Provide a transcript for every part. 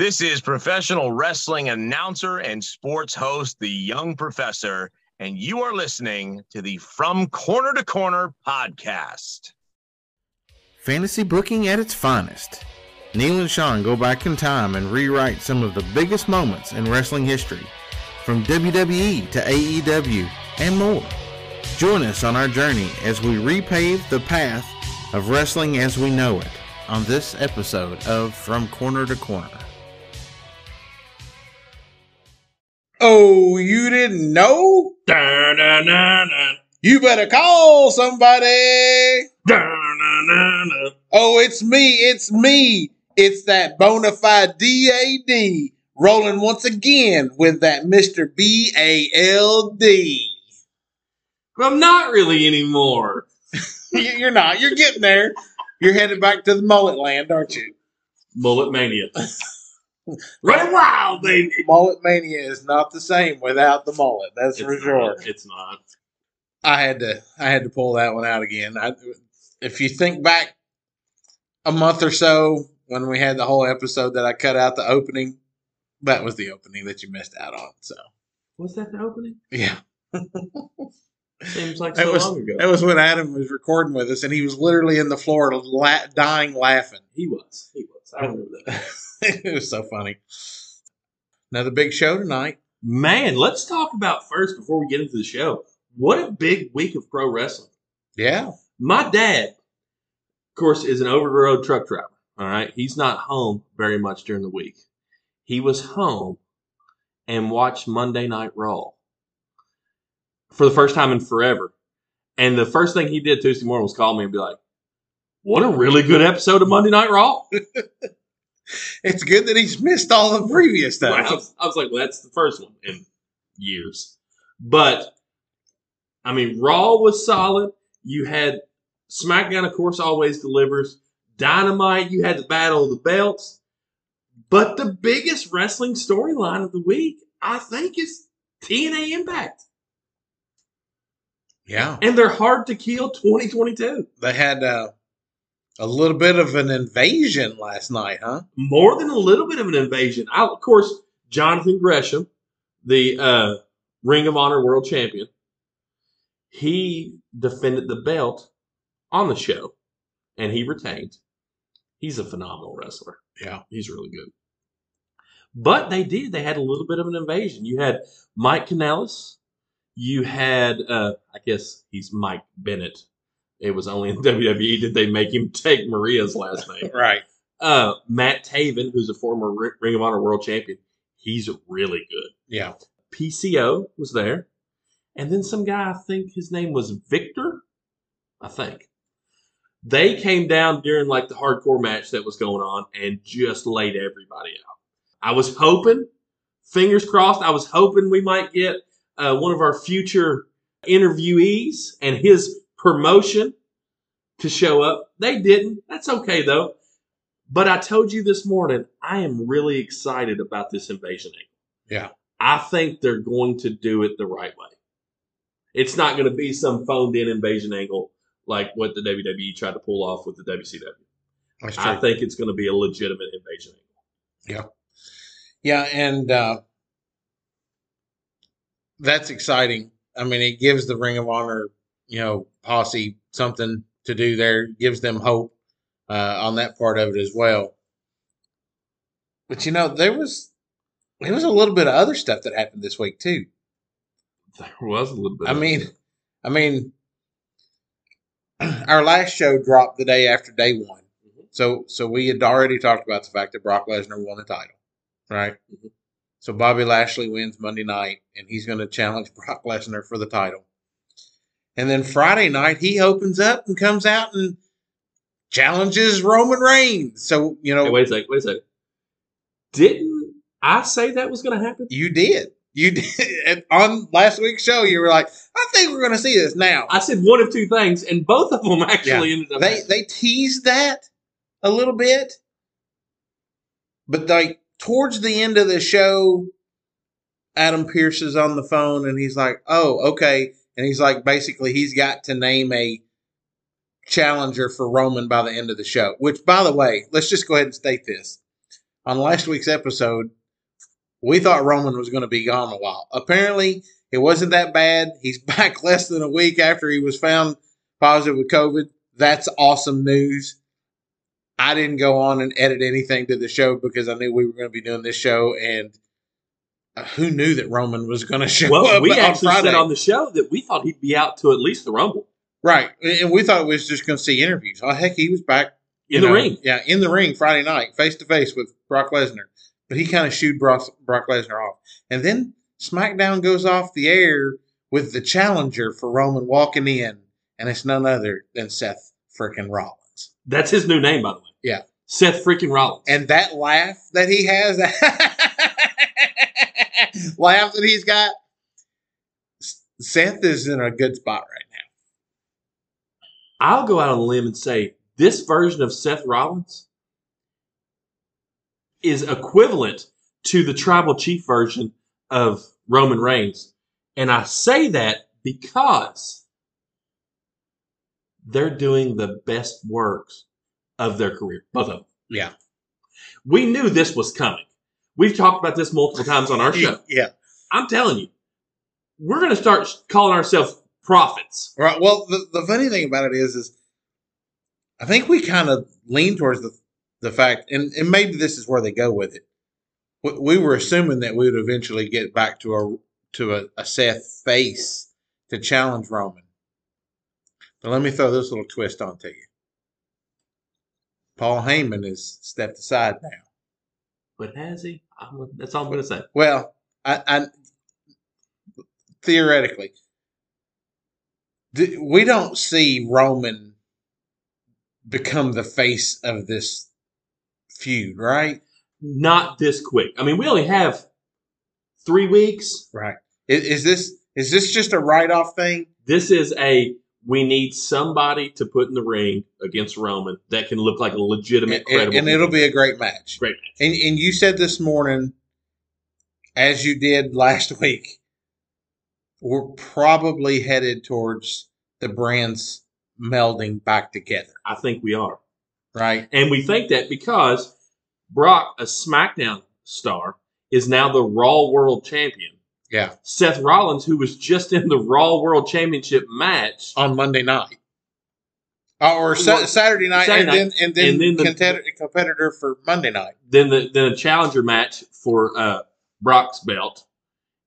This is professional wrestling announcer and sports host, the Young Professor, and you are listening to the From Corner to Corner podcast. Fantasy booking at its finest. Neil and Sean go back in time and rewrite some of the biggest moments in wrestling history, from WWE to AEW and more. Join us on our journey as we repave the path of wrestling as we know it on this episode of From Corner to Corner. Oh, you didn't know? Dun, dun, dun. You better call somebody. Oh, it's me. It's me. It's that bona fide DAD rolling once again with that Mr. BALD. But I'm not really anymore. You- You're not. You're getting there. You're headed back to the mullet land, aren't you? Mullet mania. Running wild, baby. Mullet mania is not the same without the mullet. That's for It's sure. It's not. I had to I had to pull that one out again. I, if you think back a month or so when we had the whole episode that I cut out the opening, that was the opening that you missed out on. So Was that the opening? yeah, Seems like that so was long ago. that was when Adam was recording with us, and he was literally in the floor la- dying laughing. he was. He was. I remember that. it was so funny. Another big show tonight. Man, let's talk about first before we get into the show. What a big week of pro wrestling. Yeah, My dad, of course, is an over the road truck driver. All right. He's not home very much during the week. He was home and watched Monday Night Raw for the first time in forever. And the first thing he did Tuesday morning was call me and be like, What a really good episode of Monday Night Raw. it's good that he's missed all the previous I, stuff. was, I was like, Well, that's the first one in years. But, I mean, Raw was solid. You had SmackDown, of course, always delivers. Dynamite, you had the Battle of the Belts. But the biggest wrestling storyline of the week, I think, is TNA Impact. Yeah, And they're hard to kill 2022. they had uh, a little bit of an invasion last night, huh? More than a little bit of an invasion. I, of course, Jonathan Gresham, the uh, Ring of Honor World Champion, he defended the belt on the show and he retained. He's a phenomenal wrestler. Yeah. He's really good. But they did. They had a little bit of an invasion. You had Mike Kanellis. You had, uh, I guess he's Mike Bennett. It was only in WWE did they make him take Maria's last name. Right. Uh, Matt Taven, who's a former Ri- Ring of Honor World Champion, he's really good. Yeah. PCO was there. And then some guy, I think his name was Victor. I think. They came down during like the hardcore match that was going on and just laid everybody out. I was hoping, fingers crossed, I was hoping we might get uh, one of our future interviewees and his promotion to show up. They didn't. That's okay though. But I told you this morning, I am really excited about this invasion angle. Yeah. I think they're going to do it the right way. It's not going to be some phoned in invasion angle like what the WWE tried to pull off with the WCW. I think it's going to be a legitimate invasion angle. Yeah. Yeah, and uh, that's exciting. I mean, it gives the Ring of Honor, you know, posse something to do there. Gives them hope uh, on that part of it as well. But you know, there was there was a little bit of other stuff that happened this week too. There was a little bit. I mean, I mean, our last show dropped the day after day one, Mhm. so so we had already talked about the fact that Brock Lesnar won the title, right? Mhm. So Bobby Lashley wins Monday night, and he's going to challenge Brock Lesnar for the title. And then Friday night, he opens up and comes out and challenges Roman Reigns. So you know, Hey, wait a second. Wait a second. Didn't I say that was going to happen? you did. You did and on last week's show. You were like, "I think we're going to see this now." I said one of two things, and both of them actually ended up. they happening. they teased that a little bit, but like towards the end of the show, Adam Pearce is on the phone and he's like, "Oh, okay," and he's like, basically, he's got to name a challenger for Roman by the end of the show. Which, by the way, let's just go ahead and state this: on last week's episode, we thought Roman was going to be gone a while. Apparently, it wasn't that bad. He's back less than a week after he was found positive with COVID. That's awesome news. I didn't go on and edit anything to the show because I knew we were going to be doing this show, and Uh, who knew that Roman was going to show Well, up we on actually Friday? said on the show that we thought he'd be out to at least the Rumble right, and we thought we was just going to see interviews. Oh heck, he was back in the know, ring. Yeah, in the ring Friday night, face to face with Brock Lesnar. But he kind of shooed Brock, Brock Lesnar off. And then SmackDown goes off the air with the challenger for Roman walking in, and it's none other than Seth freaking Rollins. That's his new name, by the way. Yeah. Seth freaking Rollins. And that laugh that he has, laugh that he's got, Seth is in a good spot right now. I'll go out on a limb and say this version of Seth Rollins is equivalent to the tribal chief version of Roman Reigns. And I say that because they're doing the best works of their career, both of them. Yeah. We knew this was coming. We've talked about this multiple times on our show. Yeah. I'm telling you, we're going to start calling ourselves prophets. Right. Well, the, the funny thing about it is, is I think we kind of lean towards the the fact, and, and maybe this is where they go with it. We, we were assuming that we would eventually get back to a to a, a Seth face to challenge Roman. But let me throw this little twist onto you. Paul Heyman has stepped aside now. But has he? I'm, that's all I'm going to say. Well, I, I theoretically, we don't see Roman become the face of this feud, right? Not this quick. I mean, we only have three weeks. Right. Is, is this is this just a write off thing? This is a we need somebody to put in the ring against Roman that can look like a legitimate, And, credible. and it'll be a great match. great match. And and you said this morning, as you did last week, we're probably headed towards the brands melding back together, I think we are, right? and we think that because Brock, a SmackDown star, is now the Raw World Champion. Yeah. Seth Rollins, who was just in the Raw World Championship match, on Monday night. Uh, or sa- Saturday night, Saturday and then and then, and then the- competitor, competitor for Monday night. then the then a challenger match for uh, Brock's belt,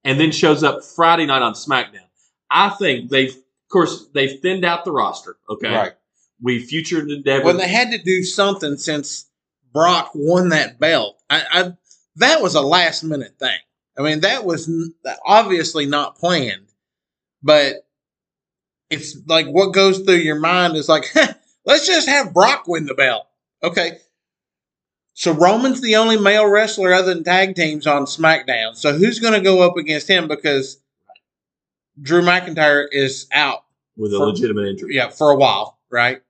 and then shows up Friday night on SmackDown. I think they've, of course, they've thinned out the roster. Okay, Right. We featured Endeavor. Well, they had to do something since Brock won that belt. I, I that was a last minute thing. I mean, that was obviously not planned, but it's like what goes through your mind is like, let's just have Brock win the belt. Okay. So Roman's the only male wrestler other than tag teams on SmackDown. So who's going to go up against him because Drew McIntyre is out with a for- legitimate injury. yeah, for a while, right?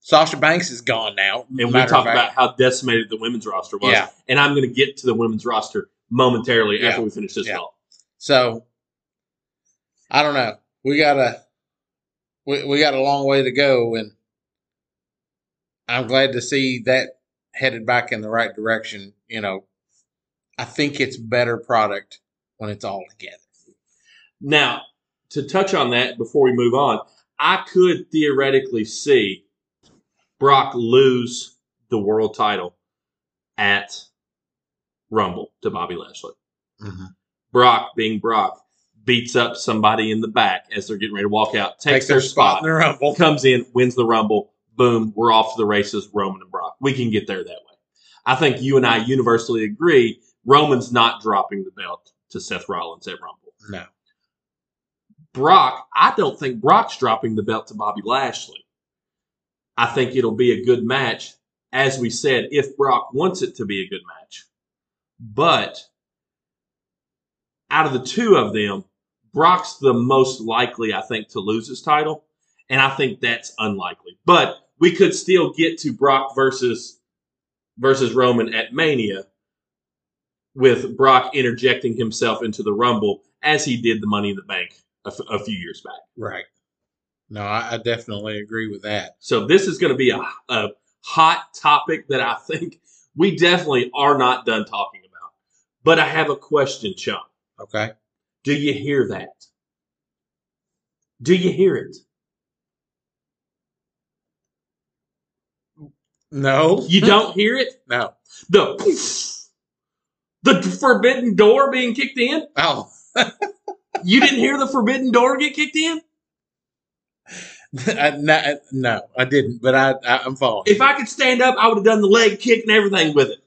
Sasha Banks is gone now. And we talked about how decimated the women's roster was. Yeah. And I'm going to get to the women's roster momentarily Yeah. after we finish this Yeah. call. So I don't know. We got a we, we got a long way to go, and I'm glad to see that headed back in the right direction. You know, I think it's better product when it's all together. Now, to touch on that before we move on, I could theoretically see Brock lose the world title at Rumble to Bobby Lashley. Mm-hmm. Brock, being Brock, beats up somebody in the back as they're getting ready to walk out, takes, their, spot, in the rumble. comes in, wins the Rumble. Boom, we're off to the races, Roman and Brock. We can get there that way. I think you and I universally agree Roman's not dropping the belt to Seth Rollins at Rumble. No, Brock, I don't think Brock's dropping the belt to Bobby Lashley. I think it'll be a good match, as we said, if Brock wants it to be a good match. But out of the two of them, Brock's the most likely, I think, to lose his title. And I think that's unlikely. But we could still get to Brock versus versus Roman at Mania with Brock interjecting himself into the Rumble as he did the Money in the Bank a, f- a few years back. right. No, I, I definitely agree with that. So this is going to be a, a hot topic that I think we definitely are not done talking about. But I have a question, Sean. Okay. Do you hear that? Do you hear it? No. You don't hear it? No. The the forbidden door being kicked in? Oh. You didn't hear the forbidden door get kicked in? I, no, no, I didn't, but I, I I'm falling. If I could stand up, I would have done the leg kick and everything with it.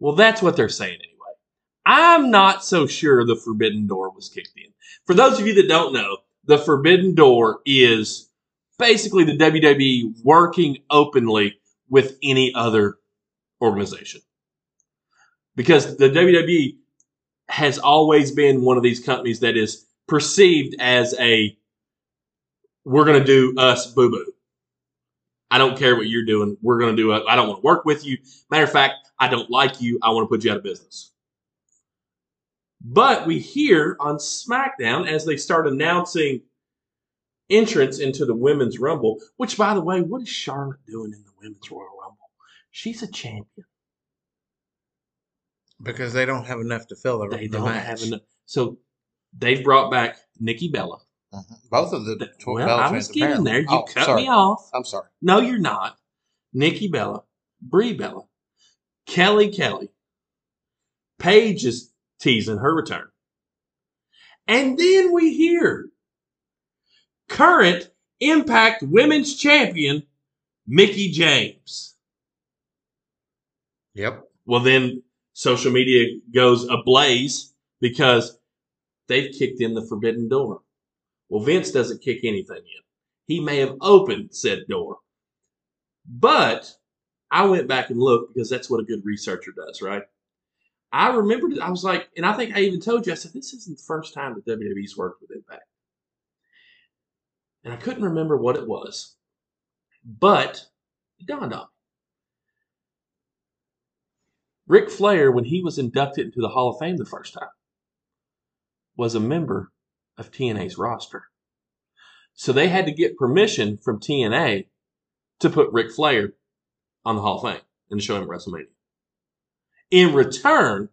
Well, that's what they're saying anyway. I'm not so sure the forbidden door was kicked in. For those of you that don't know, the forbidden door is basically the WWE working openly with any other organization. Because the WWE has always been one of these companies that is perceived as a we're going to do us boo boo. I don't care what you're doing. We're going to do it. I don't want to work with you. Matter of fact, I don't like you. I want to put you out of business. But we hear on SmackDown as they start announcing entrance into the women's rumble, which by the way, what is Charlotte doing in the women's Royal Rumble? She's a champion. because they don't have enough to fill the, They the don't match. have enough. So they've brought back Nikki Bella. Mhm. Both of the Th- tw- well, Bella I was getting apparently. there. You Oh, cut sorry. me off. I'm sorry. No, you're not. Nikki Bella, Brie Bella, Kelly Kelly. Paige is teasing her return. And then we hear current Impact Women's Champion, Mickie James. Yep. Well, then social media goes ablaze because they've kicked in the forbidden door. Well, Vince doesn't kick anything in. He may have opened said door. But I went back and looked because that's what a good researcher does, right? I remembered, I was like, and I think I even told you, I said, this isn't the first time that WWE's worked with Impact. And I couldn't remember what it was. But it dawned on me. Ric Flair, when he was inducted into the Hall of Fame the first time, was a member of TNA's roster. So they had to get permission from TNA to put Ric Flair on the Hall of Fame and show him WrestleMania. In return,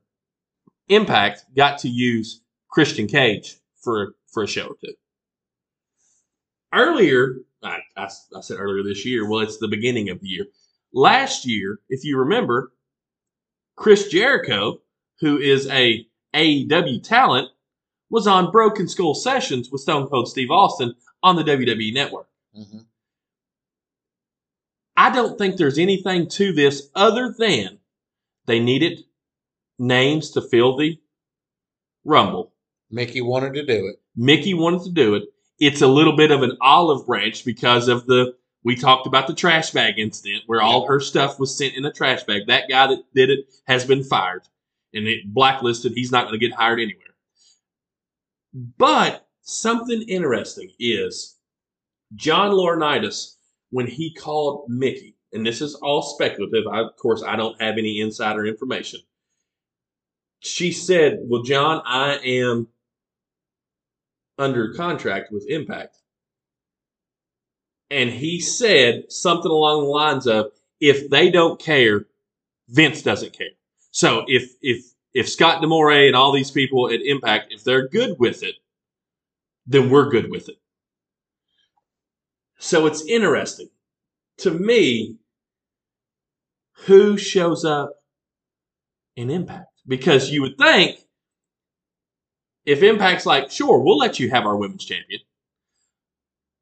Impact got to use Christian Cage for, for a show or two. Earlier, I, I, I said earlier this year, well, it's the beginning of the year. Last year, if you remember, Chris Jericho, who is a AEW talent, was on Broken Skull Sessions with Stone Cold Steve Austin on the WWE Network. hmm I don't think there's anything to this other than they needed names to fill the Rumble. Mickie wanted to do it. Mickie wanted to do it. It's a little bit of an olive branch because of the we talked about the trash bag incident where all her stuff was sent in a trash bag. That guy that did it has been fired and it blacklisted. He's not going to get hired anywhere. But something interesting is John Laurinaitis when he called Mickie, and this is all speculative. I, of course, I don't have any insider information. She said, "Well, John, I am under contract with Impact. And he said something along the lines of, if they don't care, Vince doesn't care. So if if if Scott D'Amore and all these people at Impact, if they're good with it, then we're good with it. So it's interesting. To me, who shows up in Impact? Because you would think if Impact's like, sure, we'll let you have our women's champion.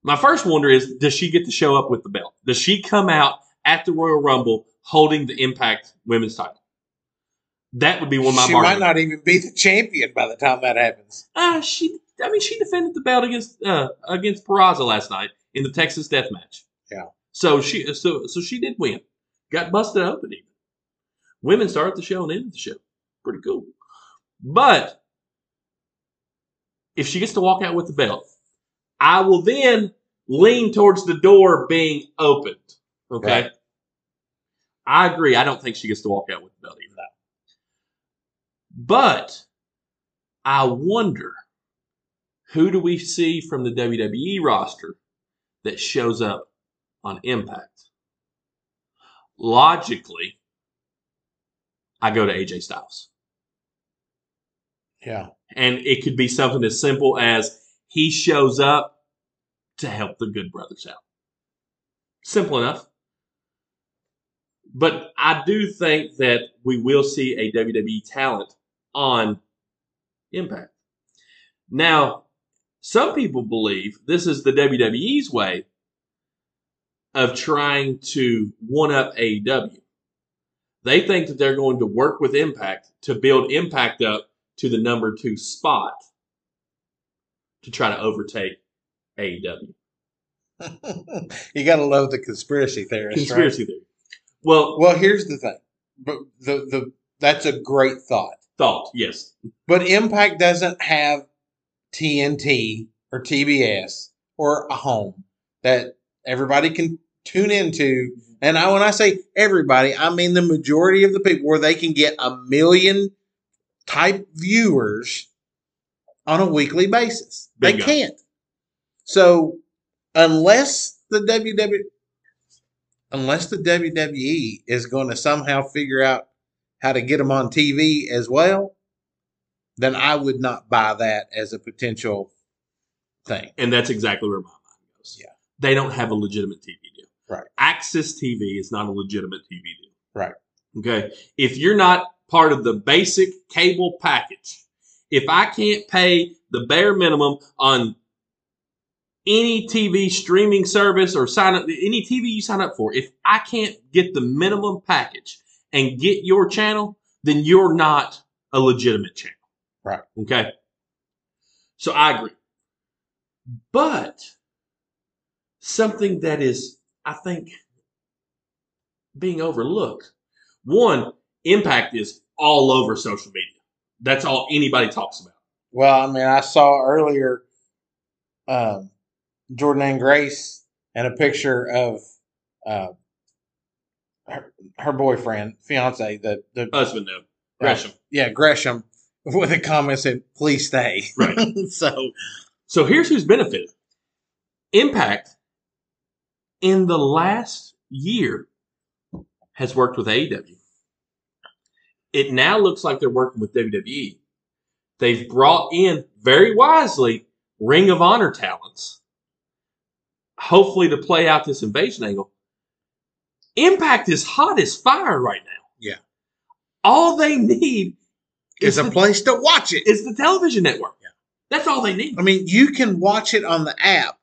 My first wonder is, does she get to show up with the belt? Does she come out at the Royal Rumble holding the Impact women's title? That would be one of my she bargains. might not even be the champion by the time that happens. Uh, she, I mean, she defended the belt against uh, against Purrazzo last night in the Texas Death Match. Yeah. So she, so so she did win. Got busted open even. Women start the show and end the show. Pretty cool. But if she gets to walk out with the belt, I will then lean towards the door being opened. Okay. Right. I agree. I don't think she gets to walk out with the belt either. But I wonder who do we see from the WWE roster that shows up on Impact? Logically, I go to AJ Styles. Yeah. And it could be something as simple as he shows up to help the Good Brothers out. Simple enough. But I do think that we will see a WWE talent on Impact. Now, some people believe this is the WWE's way of trying to one up AEW. They think that they're going to work with Impact to build Impact up to the number two spot to try to overtake AEW. you got to love the conspiracy theorists. Conspiracy Right? theory. Well, Well, here's the thing. But the the that's a great thought. Thought, yes. But Impact doesn't have TNT or TBS or a home that everybody can tune into. And I, when I say everybody, I mean the majority of the people where they can get a million type viewers on a weekly basis. They can't. So unless the WWE unless the WWE is going to somehow figure out how to get them on TV as well, then I would not buy that as a potential thing. And that's exactly where my mind goes. Yeah. They don't have a legitimate TV deal. Right. AXS TV is not a legitimate TV deal. Right. Okay. If you're not part of the basic cable package, if I can't pay the bare minimum on any TV streaming service or sign up any TV you sign up for, if I can't get the minimum package and get your channel, then you're not a legitimate channel. Right. Okay. So I agree. But something that is, I think, being overlooked. One, impact is all over social media. That's all anybody talks about. Well, I mean, I saw earlier um, Jordan and Grace and a picture of uh, her, her boyfriend, fiance, the the Husband, though. Gresham. yeah Gresham, with a comment said, "Please stay." Right. so So here's who's benefited. Impact in the last year has worked with AEW. It now looks like they're working with WWE. They've brought in very wisely Ring of Honor talents, hopefully to play out this invasion angle. Impact is hot as fire right now. Yeah. All they need is a the- place to watch it. is the television network. Yeah. That's all they need. I mean, you can watch it on the app.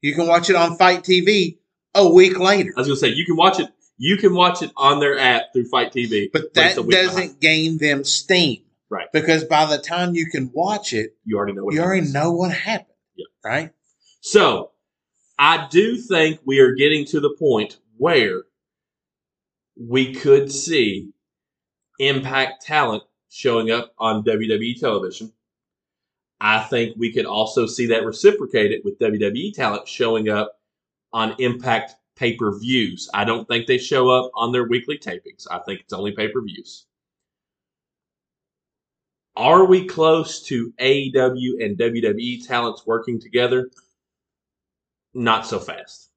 You can watch it on FITE TV a week later. I was gonna say you can watch it. You can watch it on their app through FITE TV, But that doesn't behind. gain them steam. Right. Because by the time you can watch it, You already know what. you it already know what happened. Yeah. Right? So, I do think we are getting to the point where we could see Impact talent showing up on WWE television. I think we could also see that reciprocated with WWE talent showing up on Impact pay per views. I don't think they show up on their weekly tapings. I think it's only pay per views. Are we close to AEW and WWE talents working together? Not so fast.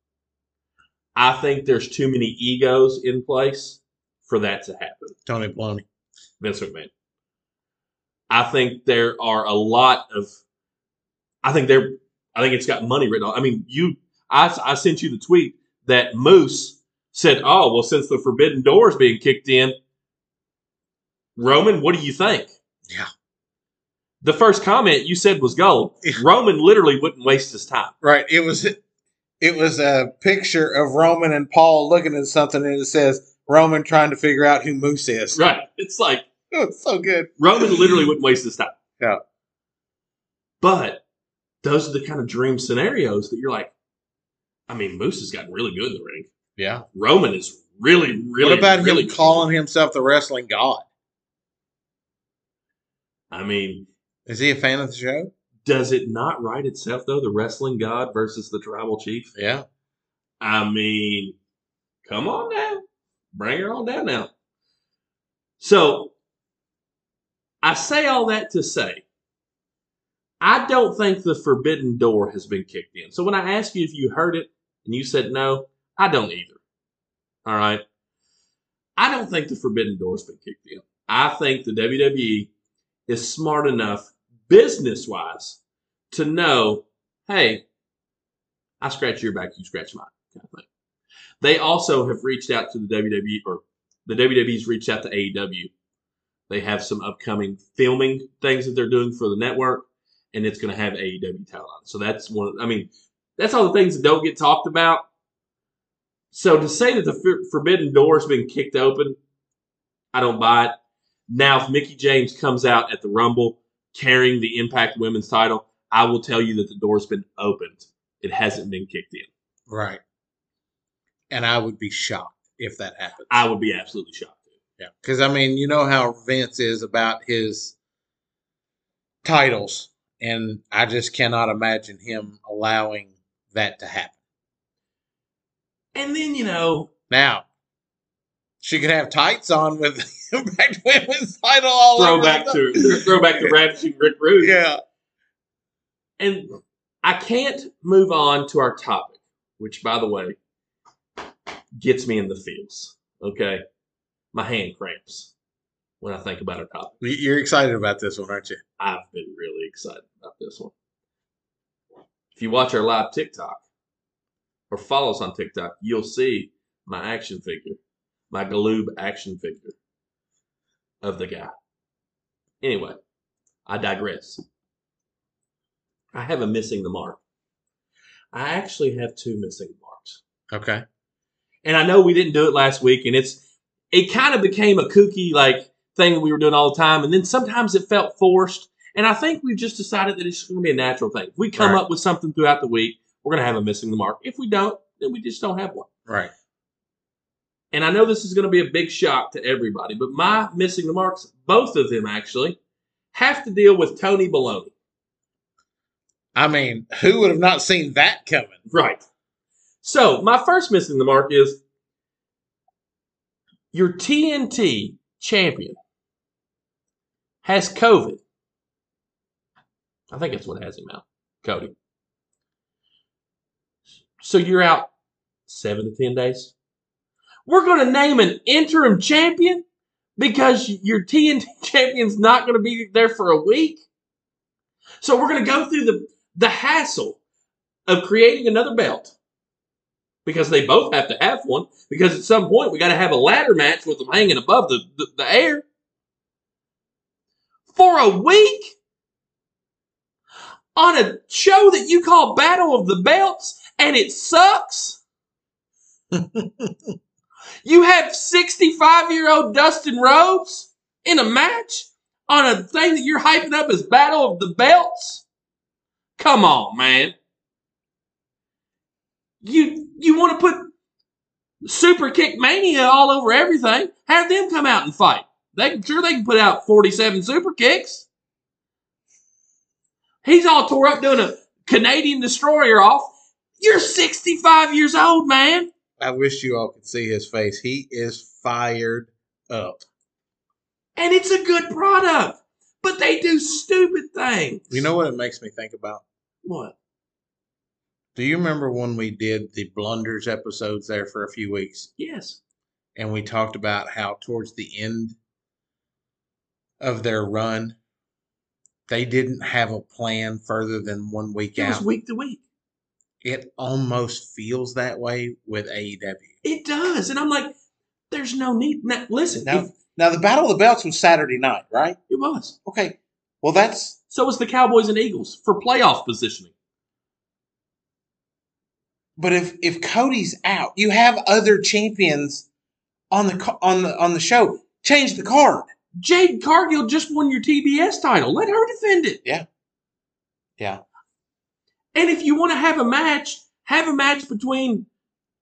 I think there's too many egos in place for that to happen. Tony Baloney. Vince McMahon. I think there are a lot of. I think there. I think it's got money written on. I mean, you. I, I sent you the tweet that Moose said, "Oh well, since the Forbidden Door is being kicked in, Roman, what do you think?" Yeah. The first comment you said was gold. Roman literally wouldn't waste his time. Right. It was it was a picture of Roman and Paul looking at something and it says Roman trying to figure out who Moose is. Right. It's like It's so good. Roman literally wouldn't waste his time. Yeah. But those are the kind of dream scenarios that you're like, I mean, Moose has gotten really good in the ring. Yeah. Roman is really, really. what about really him good. calling himself the wrestling god? I mean, Is he a fan of the show? Does it not write itself though? The wrestling god versus the tribal chief. Yeah. I mean, come on now, bring her on down now. So, I say all that to say, I don't think the forbidden door has been kicked in. So when I ask you if you heard it and you said no, I don't either. All right. I don't think the forbidden door's been kicked in. I think the WWE is smart enough, business wise, to know, hey, I scratch your back, you scratch mine, kind of thing. They also have reached out to the WWE, or the WWE's reached out to AEW. They have some upcoming filming things that they're doing for the network, and it's going to have AEW title on. So that's one. Of, I mean, that's all the things that don't get talked about. So to say that the forbidden door has been kicked open, I don't buy it. Now, if Mickie James comes out at the Rumble carrying the Impact Women's title, I will tell you that the door's been opened. It hasn't been kicked in. Right. And I would be shocked if that happened. I would be absolutely shocked. Yeah. Because, I mean, you know how Vince is about his titles. And I just cannot imagine him allowing that to happen. And then, you know, Now, she could have tights on with Women's title all over. throw back the- to throw back to ravishing Rick Rude. Yeah. And I can't move on to our topic, which, by the way, gets me in the feels. Okay, my hand cramps when I think about our topic. You're excited about this one, aren't you? I've been really excited about this one. If you watch our live TikTok or follow us on TikTok, you'll see my action figure, my Galoob action figure of the guy. Anyway, I digress. I have a missing the mark. I actually have two missing marks. Okay. And I know we didn't do it last week, and it's it kind of became a kooky like thing that we were doing all the time, and then sometimes it felt forced. And I think we've just decided that it's going to be a natural thing. If we come Right. up with something throughout the week, we're going to have a missing the mark. If we don't, then we just don't have one. Right. And I know this is going to be a big shock to everybody, but my missing the marks, both of them actually, have to deal with Tony Baloney. I mean, who would have not seen that coming? Right. So my first missing the mark is your TNT champion has COVID. I think that's what has him out, Cody. So you're out seven to ten days. We're going to name an interim champion because your TNT champion's not going to be there for a week. So we're going to go through the the hassle of creating another belt because they both have to have one because at some point we got to have a ladder match with them hanging above the, the, the air for a week on a show that you call Battle of the Belts and it sucks. you have 65 year old Dustin Rhodes in a match on a thing that you're hyping up as Battle of the Belts. Come on, man. You you want to put Super Kick Mania all over everything? Have them come out and fight. They sure they can put out 47 super kicks. He's all tore up doing a Canadian destroyer off. You're 65 years old, man. I wish you all could see his face. He is fired up. And it's a good product. But they do stupid things. You know what it makes me think about? what? Do you remember when we did the blunders episodes there for a few weeks Yes. and we talked about how towards the end of their run they didn't have a plan further than one week It out? was week to week. It almost feels that way with AEW. It does. And I'm like, there's no need. Now, listen, Now, if- now the Battle of the Belts was Saturday night, right? it was. Okay. Well, that's So was the Cowboys and Eagles for playoff positioning. But if if Cody's out, you have other champions on the on the on the show. Change the card. Jade Cargill just won your TBS title. Let her defend it. Yeah. Yeah. And if you want to have a match, have a match between.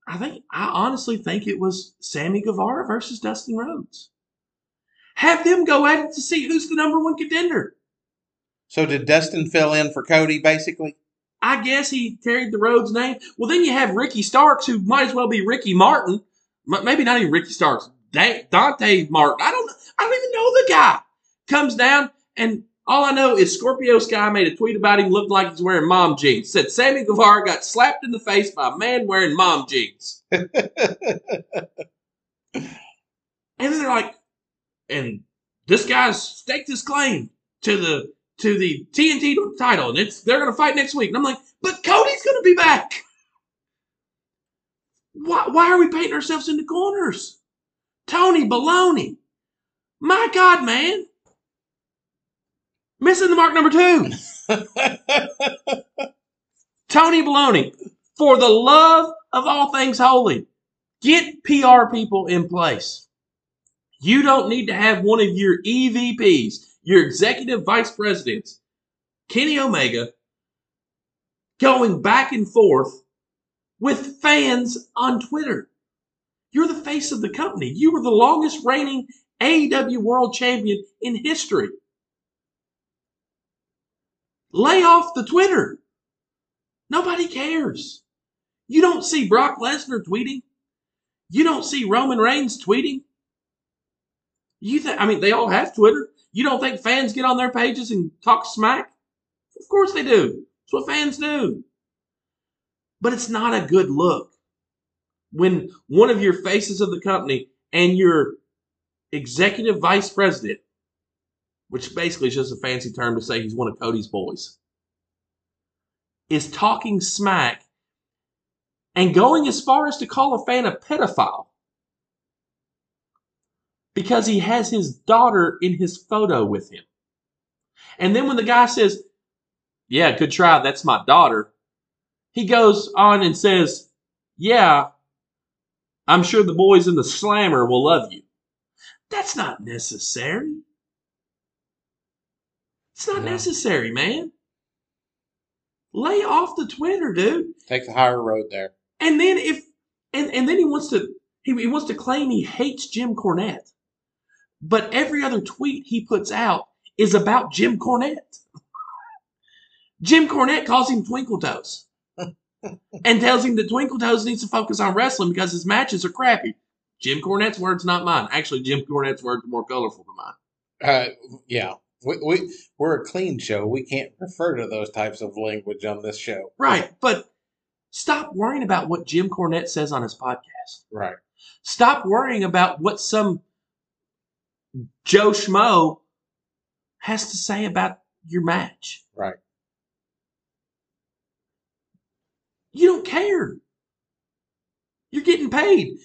I think I honestly think it was Sammy Guevara versus Dustin Rhodes. Have them go at it to see who's the number one contender. So did Dustin fill in for Cody basically? I guess he carried the Rhodes name. Well, then you have Ricky Starks, who might as well be Ricky Martin. Maybe not even Ricky Starks. Dante Martin. I don't. I don't even know the guy. Comes down, and all I know is Scorpio Sky made a tweet about him looking like he's wearing mom jeans. Said Sammy Guevara got slapped in the face by a man wearing mom jeans. And then they're like, and this guy's staked his claim to the to the TNT title, and it's they're gonna fight next week. And I'm like, but Cody's gonna be back. Why why are we painting ourselves into corners? Tony Baloney. My God, man. Missing the mark number two. Tony Baloney, for the love of all things holy, get PR people in place. You don't need to have one of your EVPs, your executive vice presidents, Kenny Omega, going back and forth with fans on Twitter. You're the face of the company. You were the longest reigning AEW world champion in history. Lay off the Twitter. Nobody cares. You don't see Brock Lesnar tweeting. You don't see Roman Reigns tweeting. You think, I mean, they all have Twitter. You don't think fans get on their pages and talk smack? Of course they do. That's what fans do. But it's not a good look when one of your faces of the company and your executive vice president, which basically is just a fancy term to say he's one of Cody's boys, is talking smack and going as far as to call a fan a pedophile because he has his daughter in his photo with him. And then when the guy says, Yeah, good try, that's my daughter, he goes on and says, Yeah, I'm sure the boys in the slammer will love you. That's not necessary. It's not No. necessary, man. Lay off the Twitter, dude. Take the higher road there. And then if and, and then he wants to he, he wants to claim he hates Jim Cornette. But every other tweet he puts out is about Jim Cornette. Jim Cornette calls him Twinkle Toes and tells him that Twinkle Toes needs to focus on wrestling because his matches are crappy. Jim Cornette's words, not mine. Actually, Jim Cornette's words are more colorful than mine. Uh, yeah, we, we we're a clean show. We can't refer to those types of language on this show. Right. But stop worrying about what Jim Cornette says on his podcast. Right. Stop worrying about what some Joe Schmo has to say about your match. Right. You don't care. You're getting paid.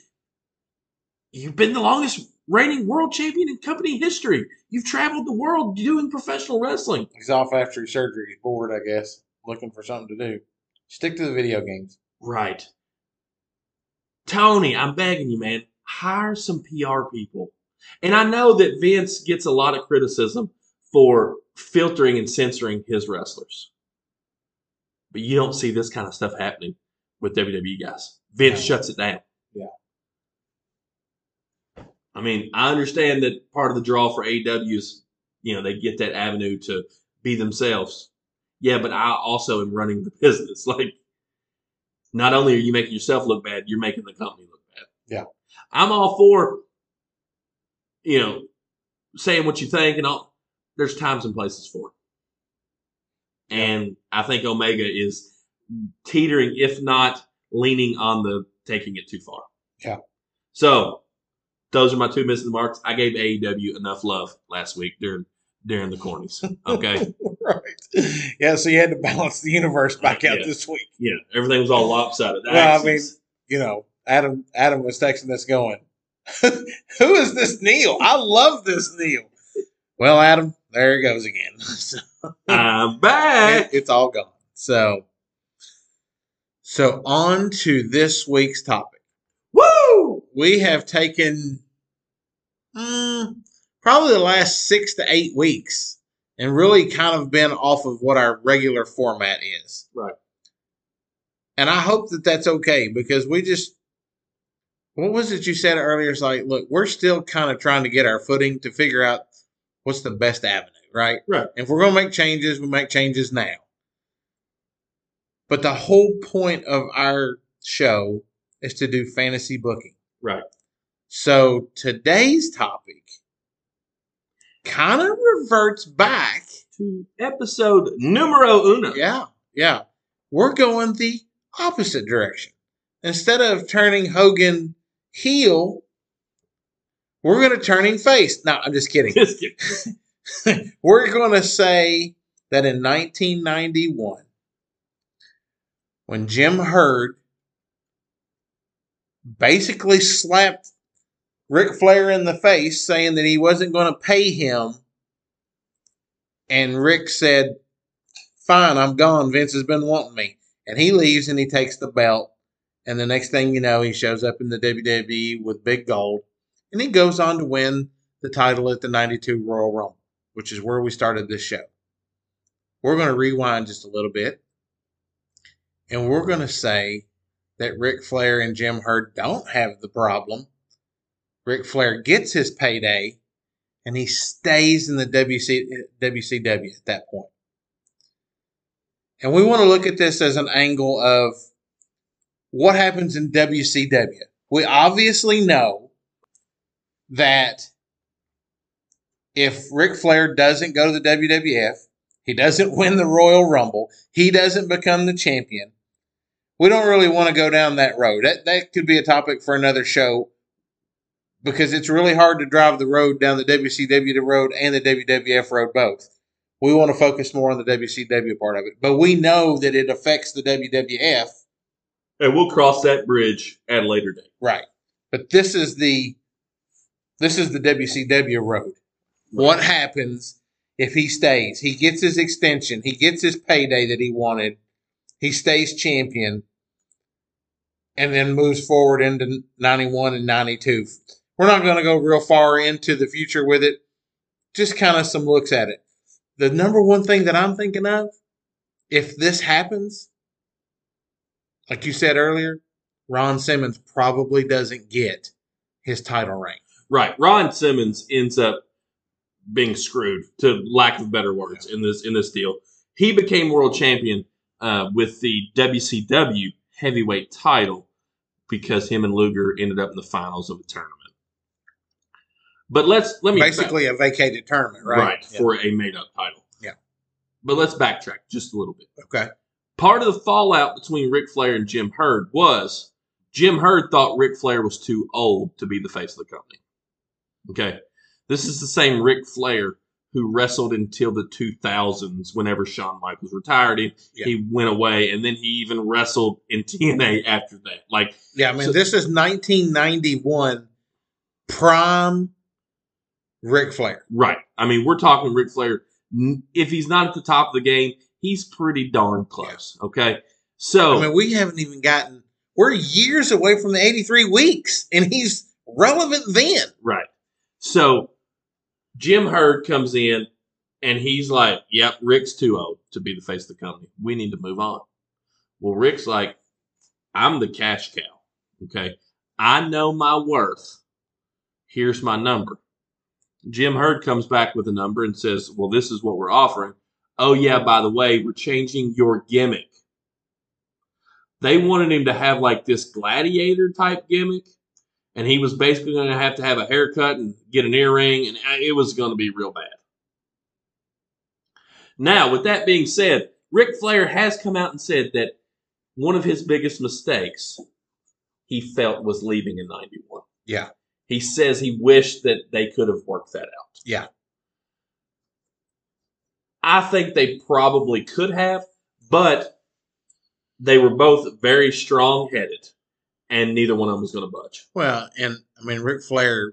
You've been the longest reigning world champion in company history. You've traveled the world doing professional wrestling. He's off after his surgery. He's bored, I guess, looking for something to do. Stick to the video games. Right. Tony, I'm begging you, man, hire some PR people. And I know that Vince gets a lot of criticism for filtering and censoring his wrestlers. But you don't see this kind of stuff happening with WWE guys. Vince shuts it down. Yeah. I mean, I understand that part of the draw for AEW is, you know, they get that avenue to be themselves. Yeah, but I also am running the business. Like, not only are you making yourself look bad, you're making the company look bad. Yeah. I'm all for, you know, saying what you think and all. There's times and places for it. And I think Omega is teetering, if not leaning on the taking it too far. Yeah. So those are my two missing marks. I gave AEW enough love last week during during the cornies. Okay. right. Yeah, so you had to balance the universe back out Yeah. this week. yeah. Everything was all lopsided. The Well, I mean, You know, Adam Adam was texting us going, Who is this Neil? I love this Neil. Well, Adam, there he goes again. So, I'm back. it- it's all gone. So so on to this week's topic. Woo! We have taken mm, probably the last six to eight weeks and really kind of been off of what our regular format is. Right. And I hope that that's okay because we just, what was it you said earlier? It's like, look, we're still kind of trying to get our footing to figure out what's the best avenue, right? Right. If we're going to make changes, we make changes now. But the whole point of our show is to do fantasy booking. Right. So today's topic kind of reverts back. To episode numero uno. Yeah, yeah. We're going the opposite direction. Instead of turning Hogan heel, We're going to turn him face. No, I'm just kidding. Just kidding. We're going to say that in 1991, when Jim Herd basically slapped Ric Flair in the face, saying that he wasn't going to pay him, and Rick said, Fine, I'm gone. Vince has been wanting me. And he leaves and he takes the belt. And the next thing you know, he shows up in the WWE with big gold. And he goes on to win the title at the 92 Royal Rumble, which is where we started this show. We're going to rewind just a little bit. And we're going to say that Ric Flair and Jim Herd don't have the problem. Ric Flair gets his payday and he stays in the WC, WCW at that point. And we want to look at this as an angle of what happens in WCW. We obviously know that if Ric Flair doesn't go to the WWF, he doesn't win the Royal Rumble, he doesn't become the champion. We don't really want to go down that road. That that could be a topic for another show because it's really hard to drive the road down the WCW road and the WWF road both. We want to focus more on the WCW part of it, but we know that it affects the WWF, And we'll cross that bridge at a later date. right? But this is the this is the WCW road. What happens if he stays? He gets his extension. He gets his payday that he wanted. He stays champion, and then moves forward into '91 and '92. We're not going to go real far into the future with it. Just kind of some looks at it. The number one thing that I'm thinking of, if this happens, like you said earlier, Ron Simmons probably doesn't get his title reign. Right. Ron Simmons ends up being screwed, to lack of better words, in this in this deal. He became world champion uh, with the WCW heavyweight title because him and Luger ended up in the finals of a tournament. But let's let me Basically, a vacated tournament, right? right, Yeah. for a made up title. Yeah. But let's backtrack just a little bit. Okay. Part of the fallout between Ric Flair and Jim Herd was Jim Herd thought Ric Flair was too old to be the face of the company. Okay. This is the same Ric Flair who wrestled until the 2000s whenever Shawn Michaels retired. He, Yeah. he went away and then he even wrestled in TNA after that. Like, Yeah, I mean, So- this is 1991 prime Ric Flair. right. I mean, we're talking Ric Flair. If he's not at the top of the game, he's pretty darn close. Okay. So, I mean, we haven't even gotten, we're years away from the 83 weeks, and he's relevant then. Right. So Jim Herd comes in and he's like, Yep, Rick's too old to be the face of the company. We need to move on. Well, Rick's like, I'm the cash cow. Okay. I know my worth. Here's my number. Jim Herd comes back with a number and says, Well, this is what we're offering. Oh, yeah, by the way, we're changing your gimmick. They wanted him to have like this gladiator type gimmick and he was basically going to have to have a haircut and get an earring, and it was going to be real bad. Now, with that being said, Ric Flair has come out and said that one of his biggest mistakes he felt was leaving in 91. Yeah. He says he wished that they could have worked that out. Yeah. I think they probably could have, but they were both very strong headed, and neither one of them was going to budge. Well, and I mean, Ric Flair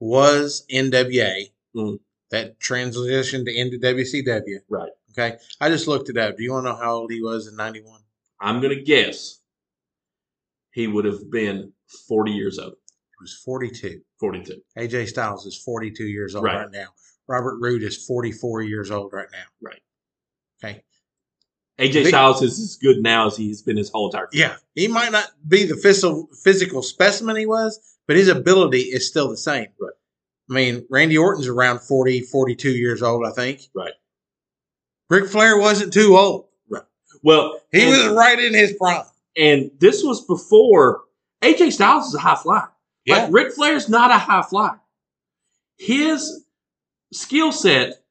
was NWA Mhm. that transitioned into WCW. Right. Okay. I just looked it up. Do you want to know how old he was in 91? I'm going to guess he would have been 40 years old. He was 42. 42. AJ Styles is 42 years old Right. right, now. Robert Roode is 44 years old right now. Right. Okay. AJ Big- Styles is as good now as he's been his whole entire career. Yeah. He might not be the physical, physical specimen he was, but his ability is still the same. Right. I mean, Randy Orton's around 40, 42 years old, I think. Right. Ric Flair wasn't too old. Right. Well, He and, was right in his prime. and this was before AJ Styles is a high flyer. Yeah. Like Ric Flair's not a high flyer. His skill set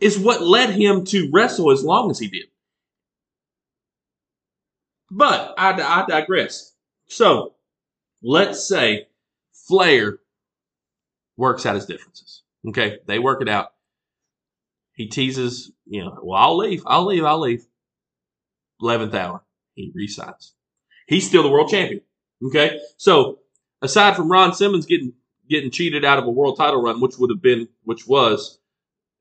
is what led him to wrestle as long as he did. But I, I digress. So let's say Flair works out his differences. Okay, they work it out. He teases, you know, well, I'll leave, I'll leave, I'll leave. Eleventh hour, he resigns. He's still the world champion. Okay, so aside from Ron Simmons getting getting cheated out of a world title run, which would have been, which was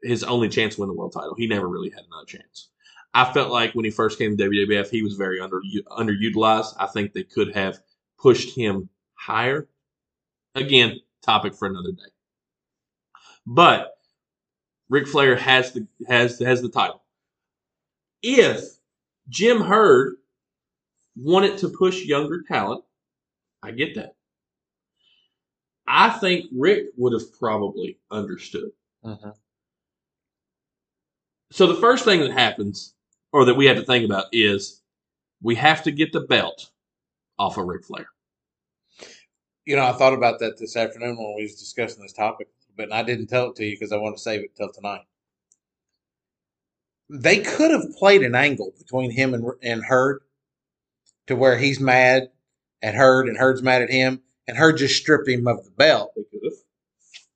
his only chance to win the world title, he never really had another chance. I felt like when he first came to WWF, he was very under underutilized. I think they could have pushed him higher. Again, topic for another day. But Ric Flair has the has has the title. If Jim Herd wanted to push younger talent, I get that. I think Rick would have probably understood. Mm-hmm. So the first thing that happens, or that we have to think about, is we have to get the belt off of Ric Flair. You know, I thought about that this afternoon when we was discussing this topic, but I didn't tell it to you because I want to save it till tonight. They could have played an angle between him and and Herd to where he's mad at Herd and Herd's mad at him, and Herd just stripped him of the belt, They could have.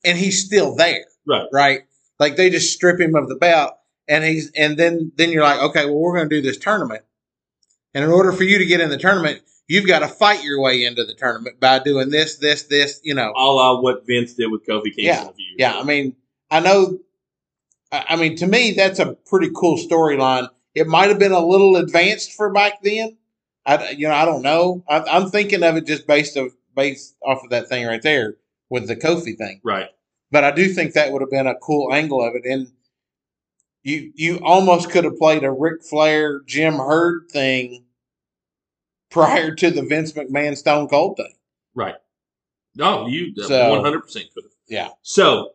and he's still there, Right. right? Like they just strip him of the belt, and he's and then then you're like, okay, well we're going to do this tournament, and in order for you to get in the tournament, you've got to fight your way into the tournament by doing this, this, this, you know. A la what Vince did with Kofi Kingston Yeah, Yeah. I mean, I know. I mean, to me, that's a pretty cool storyline. It might have been a little advanced for back then. I, you know, I don't know. I, I'm thinking of it just based of based off of that thing right there with the Kofi thing. Right. But I do think that would have been a cool angle of it, and you you almost could have played a Ric Flair Jim Herd thing prior to the Vince McMahon Stone Cold thing. Right. No, you one hundred percent could have. Yeah. So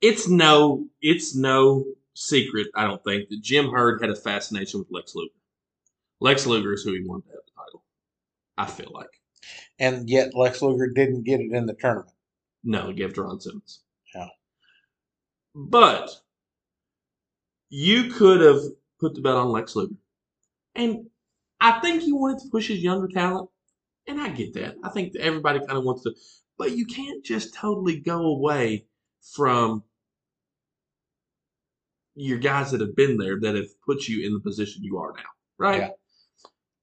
it's no it's no secret, I don't think, that Jim Herd had a fascination with Lex Luger. Lex Luger is who he wanted to have the title. I feel like. And yet Lex Luger didn't get it in the tournament. No, he gave it to Ron Simmons. Yeah. But you could have put the bet on Lex Luger. And I think he wanted to push his younger talent. And I get that. I think that everybody kind of wants to. But you can't just totally go away from your guys that have been there that have put you in the position you are now. Right? Yeah.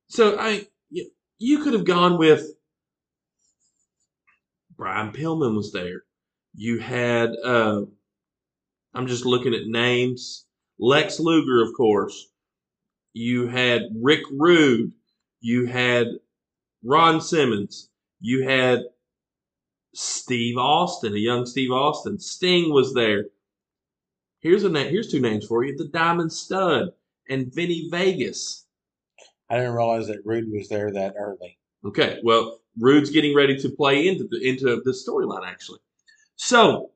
So I you, you could have gone with Brian Pillman was there. You had uh, I'm just looking at names. Lex Luger, of course. You had Rick Rude. You had Ron Simmons. You had Steve Austin, a young Steve Austin. Sting was there. Here's a name. Here's two names for you: the Diamond Stud and Vinny Vegas. I didn't realize that Rude was there that early. Okay, well, Rude's getting ready to play into the into the storyline actually. So,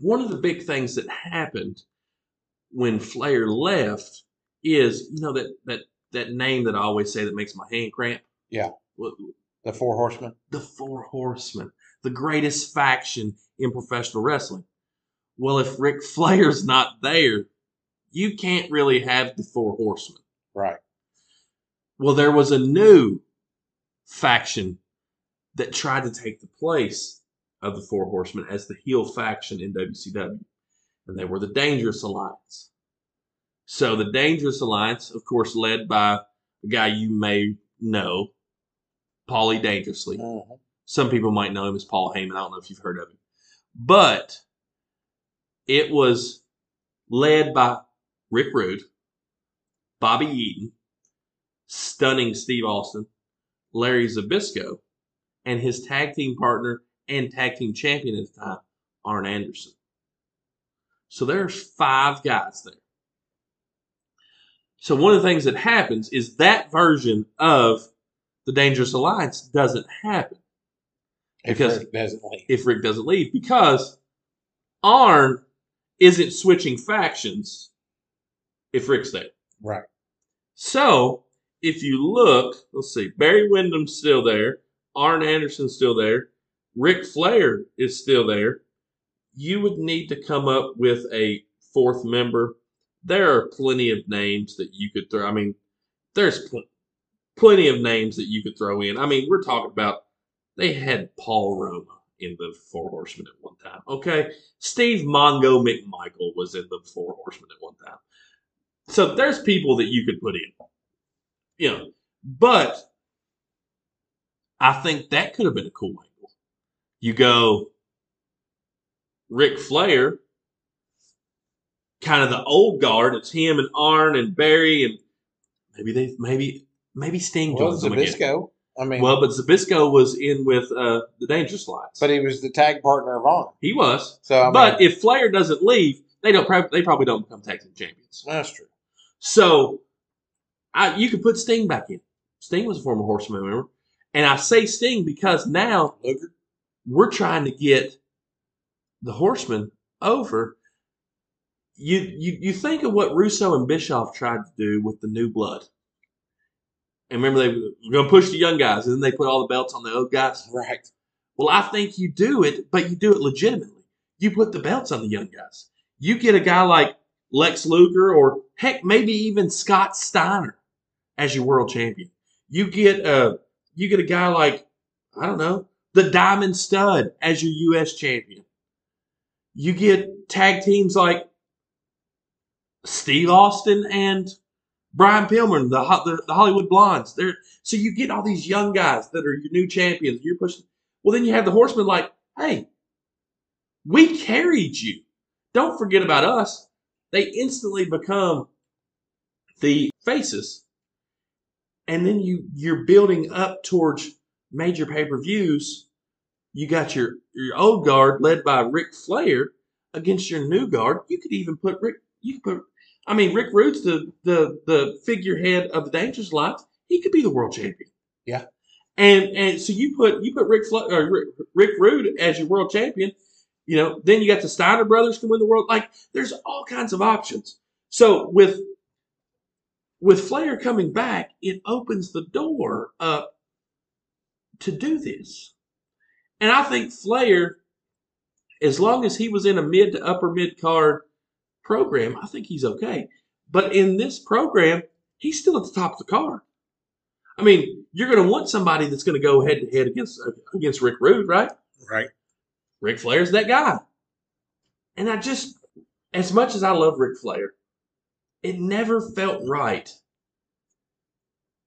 one of the big things that happened when Flair left is, you know, that that that name that I always say that makes my hand cramp. Yeah. The Four Horsemen. the Four Horsemen, the greatest faction in professional wrestling. Well, if Ric Flair's not there, you can't really have the Four Horsemen. Right. Well, there was a new faction that tried to take the place of the Four Horsemen as the heel faction in WCW, and they were the Dangerous Alliance. So, the Dangerous Alliance, of course, led by a guy you may know, Paulie Dangerously. Mhm. Some people might know him as Paul Heyman. I don't know if you've heard of him. But it was led by Rick Rude, Bobby Eaton, stunning Steve Austin, Larry Zbyszko, and his tag team partner and tag team champion at the time, Arn Anderson. So there's five guys there. So one of the things that happens is that version of the Dangerous Alliance doesn't happen If Because- Rick doesn't leave. if Rick doesn't leave because Arn isn't switching factions if Rick's there. Right. So if you look, let's see, Barry Windham's still there, Arn Anderson's still there, Ric Flair is still there. You would need to come up with a fourth member. There are plenty of names that you could throw. I mean, there's pl- plenty of names that you could throw in. I mean, we're talking about They had Paul Roma in the Four Horsemen at one time. Okay, Steve Mongo McMichael was in the Four Horsemen at one time. So there's people that you could put in, you know. But I think that could have been a cool angle. You go Ric Flair, kind of the old guard. It's him and Arn and Barry and maybe they maybe maybe Sting Well, joins them again. I mean, Well, but Zbyszko was in with uh, the Dangerous Alliance. but he was the tag partner of Arn. he was. So I mean, but if Flair doesn't leave, they don't. prob- They probably don't become tag team champions. that's true. So, I you could put Sting back in. Sting was a former Horseman member, and I say Sting because now Luger. we're trying to get the Horsemen over. You you you think of what Russo and Bischoff tried to do with the new blood. And remember, they were going to push the young guys, and then they put all the belts on the old guys. Right. Well, I think you do it, but you do it legitimately. You put the belts on the young guys. You get a guy like Lex Luger or heck, maybe even Scott Steiner as your world champion. You get a you get a guy like I don't know the Diamond Stud as your U.S. champion. You get tag teams like Steve Austin and Brian Pillman, the the, the Hollywood Blondes. They're, so you get all these young guys that are your new champions. You're pushing. Well, then you have the Horsemen like, hey, we carried you. Don't forget about us. They instantly become the faces, and then you you're building up towards major pay per views. You got your your old guard led by Ric Flair against your new guard. You could even put Rick. You could put. I mean, Rick Rude's the the the figurehead of the Dangerous Alliance. He could be the world champion. Yeah. And and so you put you put Ric Flair, or Rick, Rick Rude as your world champion. You know, then you got the Steiner brothers can win the world. Like, there's all kinds of options. So with with Flair coming back, it opens the door up to do this. And I think Flair, as long as he was in a mid to upper mid card program, I think he's okay. But in this program, he's still at the top of the card. I mean, you're going to want somebody that's going to go head to head against against Rick Rude, right? Right. Ric Flair's that guy. And I just, as much as I love Ric Flair, it never felt right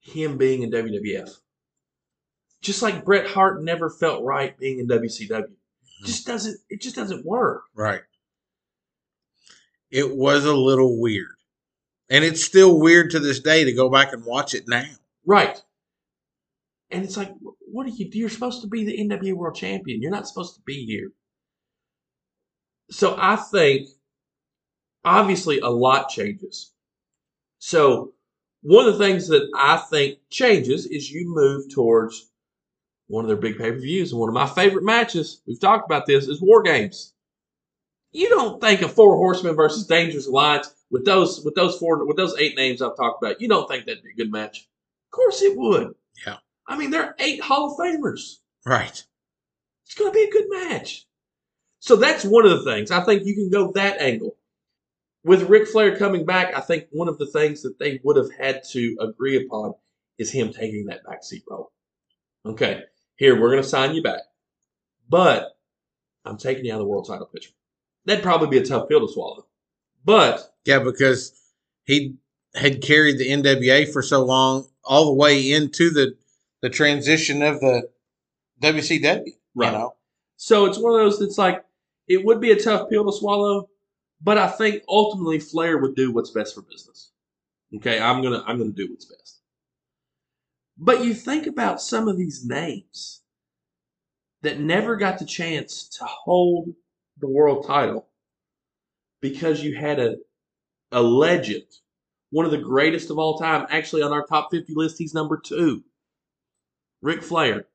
him being in WWF. Just like Bret Hart never felt right being in WCW. Mm-hmm. Just doesn't it just doesn't work. Right. It was a little weird. And it's still weird to this day to go back and watch it now. Right. And it's like, what are you? You're supposed to be the NWA World Champion. You're not supposed to be here. So I think, obviously, a lot changes. So one of the things that I think changes is you move towards one of their big pay per views. And one of my favorite matches, we've talked about this, is War Games. You don't think of Four Horsemen versus Dangerous Alliance with those with those four with those eight names I've talked about. You don't think that'd be a good match? Of course it would. Yeah. I mean, they're eight Hall of Famers. Right. It's going to be a good match. So that's one of the things. I think you can go that angle. With Ric Flair coming back, I think one of the things that they would have had to agree upon is him taking that backseat role. Okay, here, we're going to sign you back. But I'm taking you out of the world title picture. That'd probably be a tough pill to swallow. But Yeah, because he had carried the NWA for so long, all the way into the the transition of the WCW. Right. You know? So it's one of those that's like it would be a tough pill to swallow, but I think ultimately Flair would do what's best for business. Okay, I'm gonna I'm gonna do what's best. But you think about some of these names that never got the chance to hold the world title because you had a a legend, one of the greatest of all time. Actually, on our top 50 list, he's number two. Ric Flair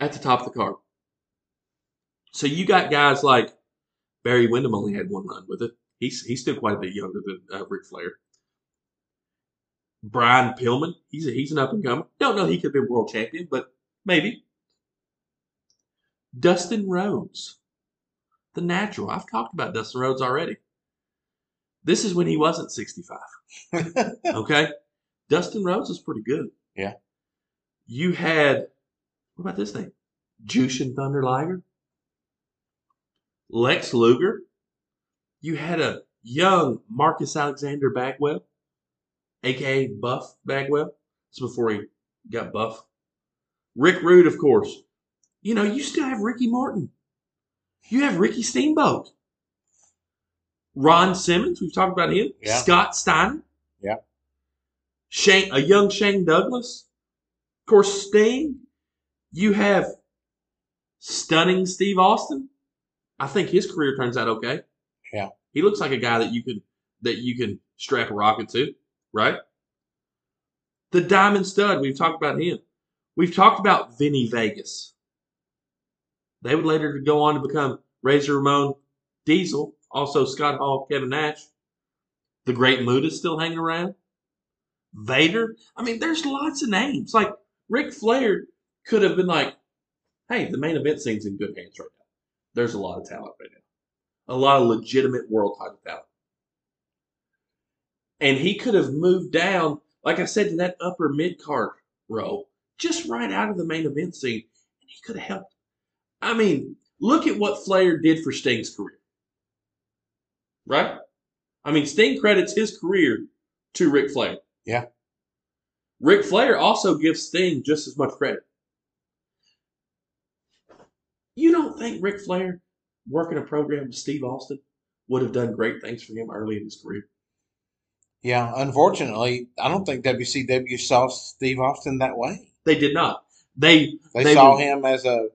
at the top of the card. So you got guys like Barry Windham only had one run with it. He's he's still quite a bit younger than uh, Ric Flair. Brian Pillman, he's a, he's an up and comer. Don't know he could have been world champion, but maybe. Dustin Rhodes, the natural. I've talked about Dustin Rhodes already. This is when he wasn't 65. Okay? Dustin Rhodes was pretty good. Yeah. You had What about this name? Jushin Thunder Liger? Lex Luger? You had a young Marcus Alexander Bagwell, aka Buff Bagwell. It's before he got buff. Rick Rude, of course. You know, you still have Ricky Morton. You have Ricky Steamboat. Ron Simmons, we've talked about him. Yeah. Scott Steiner. Yeah. Shane, a young Shane Douglas. Of course, Sting. You have stunning Steve Austin. I think his career turns out okay. Yeah. He looks like a guy that you could that you can strap a rocket to, right? The Diamond Stud, we've talked about him. We've talked about Vinny Vegas. They would later go on to become Razor Ramon Diesel, also Scott Hall, Kevin Nash. The Great Muta's still hanging around. Vader. I mean, there's lots of names. Like Ric Flair could have been like, hey, the main event scene's in good hands right now. There's a lot of talent right now. A lot of legitimate world title talent. And he could have moved down, like I said, to that upper mid card row, just right out of the main event scene. And he could have helped. I mean, look at what Flair did for Sting's career. Right? I mean, Sting credits his career to Ric Flair. Yeah. Ric Flair also gives Sting just as much credit. You don't think Ric Flair working a program with Steve Austin would have done great things for him early in his career? Yeah, unfortunately, I don't think WCW saw Steve Austin that way. They did not. They They, They saw were- him as a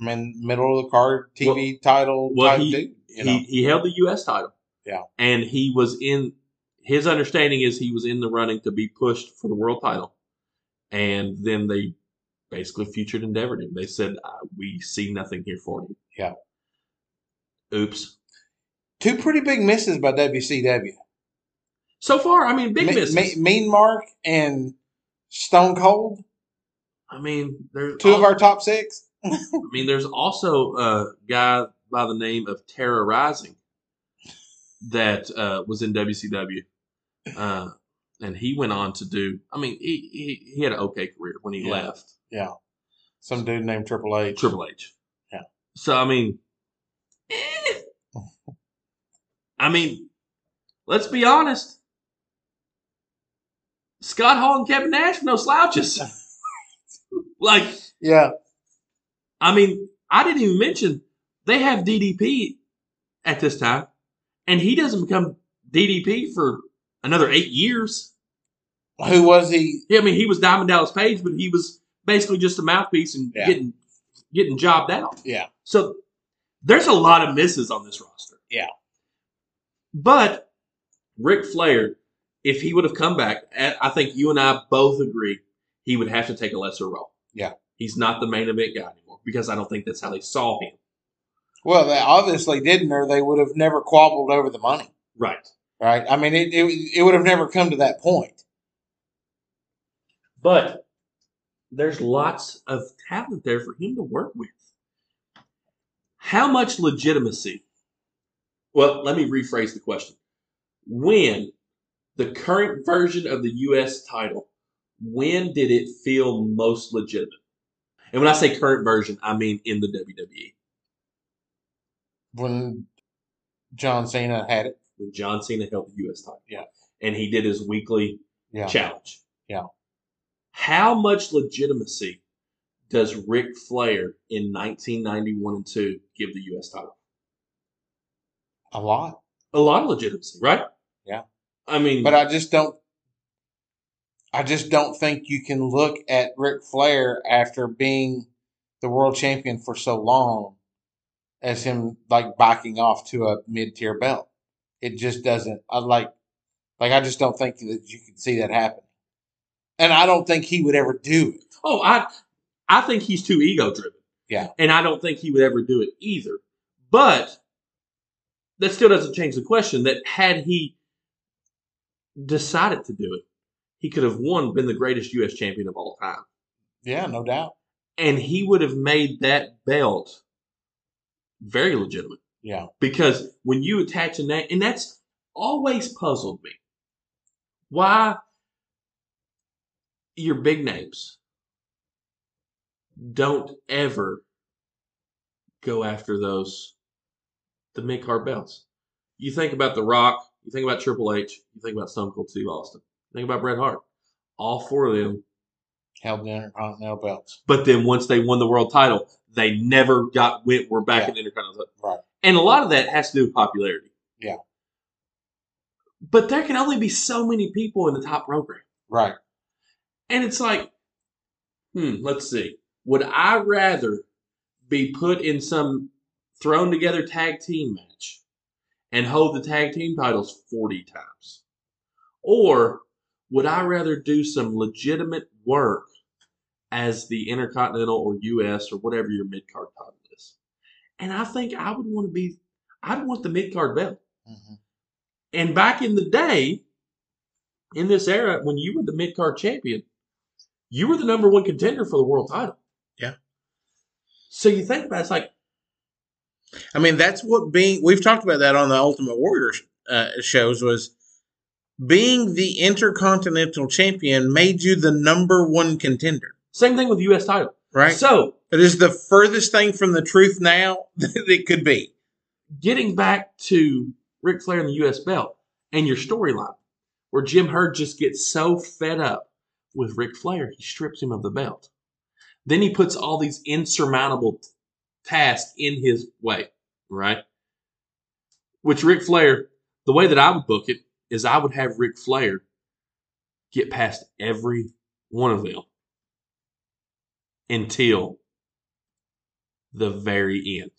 I mean, middle of the card TV title well, type he- dude. You know, he, he held the U.S. title. Yeah. And he was in, his understanding is he was in the running to be pushed for the world title. And then they basically futured endeavored him. They said, uh, we see nothing here for you. Yeah. Oops. two pretty big misses by WCW. So far, I mean, big Me- misses. Me- mean Mark and Stone Cold, I mean, there's two of our top six. I mean, there's also a guy by the name of Terra Ryzing that uh, was in WCW, uh, and he went on to do. I mean, he he, he had an okay career when he Yeah. left Yeah, some dude named Triple H. Triple H. Yeah. So I mean, eh. I mean, let's be honest. Scott Hall and Kevin Nash, no slouches. like Yeah, I mean, I didn't even mention they have DDP at this time, and he doesn't become DDP for another eight years. who was he? Yeah, I mean, he was Diamond Dallas Page, but he was basically just a mouthpiece and Yeah. getting getting jobbed out. Yeah, So there's a lot of misses on this roster. Yeah. But Ric Flair, if he would have come back, I think you and I both agree he would have to take a lesser role. Yeah. He's not the main event guy anymore because I don't think that's how they saw him. well, they obviously didn't, or they would have never quabbled over the money, Right. right? I mean, it it, it would have never come to that point. But there's lots of talent there for him to work with. How much legitimacy? Well, let me rephrase the question. When the current version of the U.S. title, when did it feel most legitimate? And when I say current version, I mean in the. WWE. When John Cena had it, When John Cena held the U.S. title. Yeah. And he did his weekly yeah, challenge. Yeah. How much legitimacy does Ric Flair in 1991 and 2 give the U.S. title? a lot. A lot of legitimacy, right? Yeah. I mean, But I just don't. I just don't think you can look at Ric Flair after being the world champion for so long as him like backing off to a mid tier belt. It just doesn't. I like, like I just don't think that you can see that happen. and I don't think he would ever do it. oh, I, I think he's too ego driven. Yeah. And I don't think he would ever do it either. But that still doesn't change the question that had he decided to do it, he could have one been the greatest U.S. champion of all time. Yeah, no doubt. and he would have made that belt very legitimate Yeah, because when you attach a name, and that's always puzzled me. Why your big names? don't ever go after those the mid card belts. You think about The Rock, you think about Triple H, you think about Stone Cold Steve Austin, you think about Bret Hart. All four of them. Held the Intercontinental belts. But then once they won the world title, they never got went. We're back Yeah. in the Intercontinental. Right. And a lot of that has to do with popularity. Yeah. But there can only be so many people in the top program. Right. And it's like, hmm, let's see. Would I rather be put in some thrown together tag team match and hold the tag team titles 40 times? Or would I rather do some legitimate work as the Intercontinental or US or whatever your mid card title is? And I think I would want to be, I'd want the mid card belt. Mhm. And back in the day, in this era, when you were the mid card champion, you were the number one contender for the world title. Yeah. So you think about it, it's like, I mean, that's what being. We've talked about that on the Ultimate Warrior uh, shows. Was being the Intercontinental Champion made you the number one contender, same thing with the U.S. title. right? So it is the furthest thing from the truth now that it could be. getting back to Ric Flair and the U.S. belt and your storyline, where Jim Herd just gets so fed up with Ric Flair, he strips him of the belt. Then he puts all these insurmountable t- tasks in his way, right? Which Ric Flair, the way that I would book it is I would have Ric Flair get past every one of them until the very end.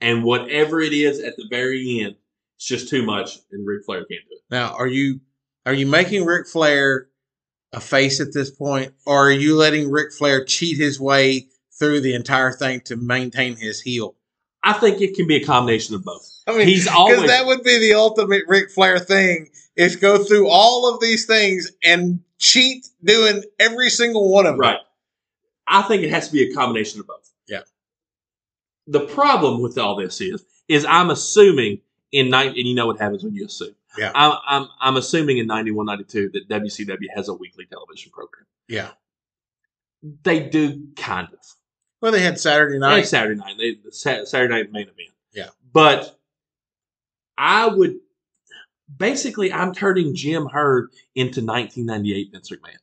And whatever it is at the very end, it's just too much, and Ric Flair can't do it. Now, are you are you making Ric Flair a face at this point, or are you letting Ric Flair cheat his way through the entire thing to maintain his heel? I think it can be a combination of both. I mean, He's because always that would be the ultimate Ric Flair thing: is go through all of these things and cheat doing every single one of them. right. I think it has to be a combination of both. Yeah. The problem with all this is, is I'm assuming in nine, and you know what happens when you assume. Yeah. I'm I'm, I'm assuming in 91, 92 that WCW has a weekly television program. Yeah. They do kind of. Well, they had Saturday night. Saturday night, they, the Saturday night main event. Yeah. But I would basically, I'm turning Jim Herd into 1998 Vince McMahon.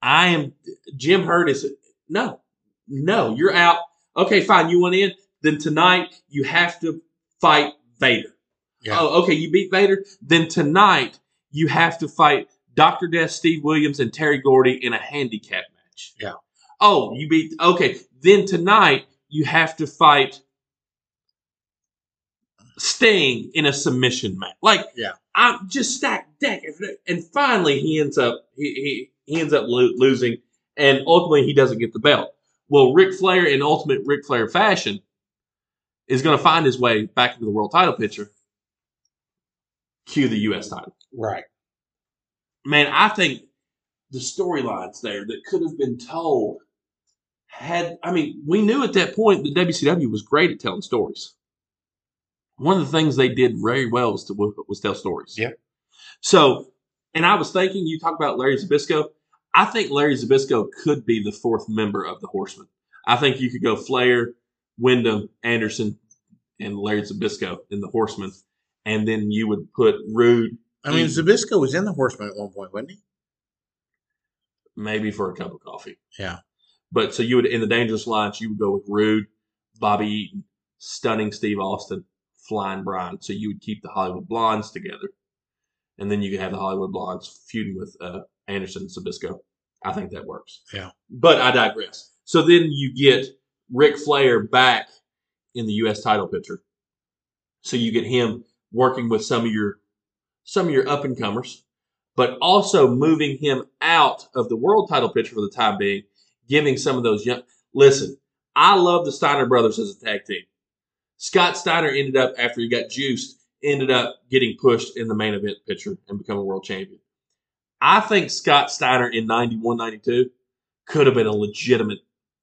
I am Jim Herd is no, no. You're out. Okay, fine. You went in? Then tonight you have to fight Vader. Yeah. Oh, okay. You beat Vader. Then tonight you have to fight Doctor Death, Steve Williams, and Terry Gordy in a handicap match. Yeah. Oh, you beat. Okay. Then tonight you have to fight Sting in a submission match. Like, Yeah. I'm just stacked deck, and finally he ends up he he, he ends up lo- losing, and ultimately he doesn't get the belt. Well, Ric Flair in ultimate Ric Flair fashion is going to find his way back into the world title picture. Cue the U.S. title. Right. Man, I think the storylines there that could have been told had I mean, we knew at that point that WCW was great at telling stories. One of the things they did very well was to was tell stories. Yeah. So, and I was thinking, you talk about Larry Zbyszko. I think Larry Zbyszko could be the fourth member of the Horsemen. I think you could go Flair, Windham, Anderson, and Larry Zbyszko in the Horsemen, and then you would put Rude I mean. Zbyszko was in the Horsemen at one point, wasn't he? maybe for a cup of coffee. Yeah. But so you would in the Dangerous Alliance, you would go with Rude, Bobby Eaton, stunning Steve Austin, flying Brian. So you would keep the Hollywood Blondes together, and then you could have the Hollywood Blondes feuding with uh, Anderson and Zbyszko. I think that works. Yeah. But I digress. So then you get Ric Flair back in the U.S. title picture. So you get him working with some of your some of your up and comers, but also moving him out of the world title picture for the time being, giving some of those young. Listen, I love the Steiner brothers as a tag team. Scott Steiner ended up after he got juiced, ended up getting pushed in the main event picture and become a world champion. I think Scott Steiner in 91, 92 could have been a legitimate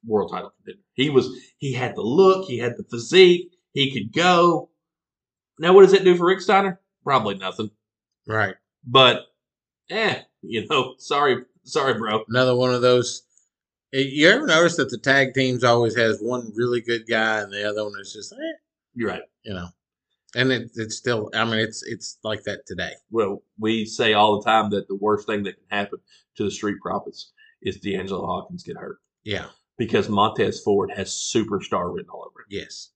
world title contender. He was he had the look, he had the physique, he could go. Now what does that do for Rick Steiner? Probably nothing. Right. But eh, you know, sorry, sorry, bro. Another one of those You ever notice that the tag teams always has one really good guy and the other one is just, eh, You're right. you know, and it, it's still. I mean, it's it's like that today. Well, we say all the time that the worst thing that can happen to the Street Profits is Angelo Dawkins get hurt Yeah. because Montez Ford has superstar written all over it. Yes.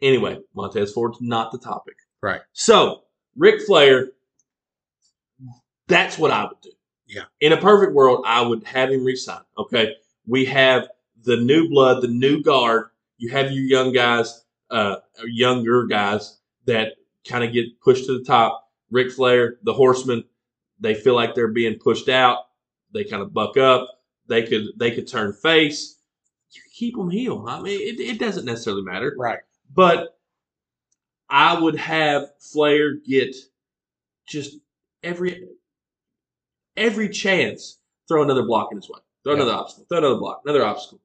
Anyway, Montez Ford's not the topic. Right. So, Ric Flair, that's what I would do. Yeah. In a perfect world, I would have him resign. Okay. We have the new blood, the new guard. You have your young guys, uh, younger guys that kind of get pushed to the top. Ric Flair, the horseman, they feel like they're being pushed out. They kind of buck up. They could they could turn face. You keep them heel. I mean, it, it doesn't necessarily matter. Right. But I would have Flair get just every every chance, throw another block in his way, throw Yeah. another obstacle, throw another block, another obstacle,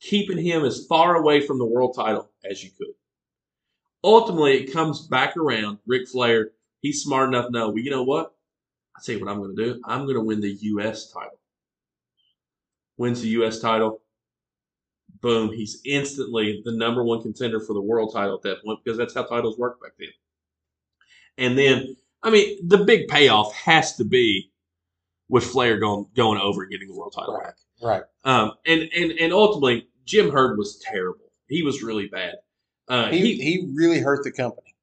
keeping him as far away from the world title as you could. Ultimately, it comes back around. Ric Flair, he's smart enough to know. Well, you know what? I tell you what I'm going to do. I'm going to win the U.S. title. Wins the U.S. title. Boom. He's instantly the number one contender for the world title at that point because that's how titles work back then. And then, I mean, the big payoff has to be with Flair going going over and getting the world title Right. back. Right. Um, and and and ultimately, Jim Herd was terrible. He was really bad. Uh, He, he, he really hurt the company.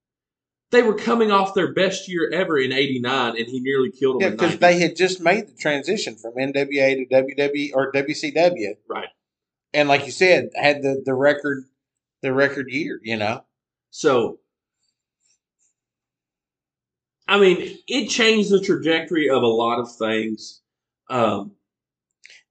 they were coming off their best year ever in '89, and he nearly killed them. Yeah, because they had just made the transition from NWA to WWE or WCW. Right. And like you said, had the, the record the record year, you know. So, I mean, it changed the trajectory of a lot of things. Um,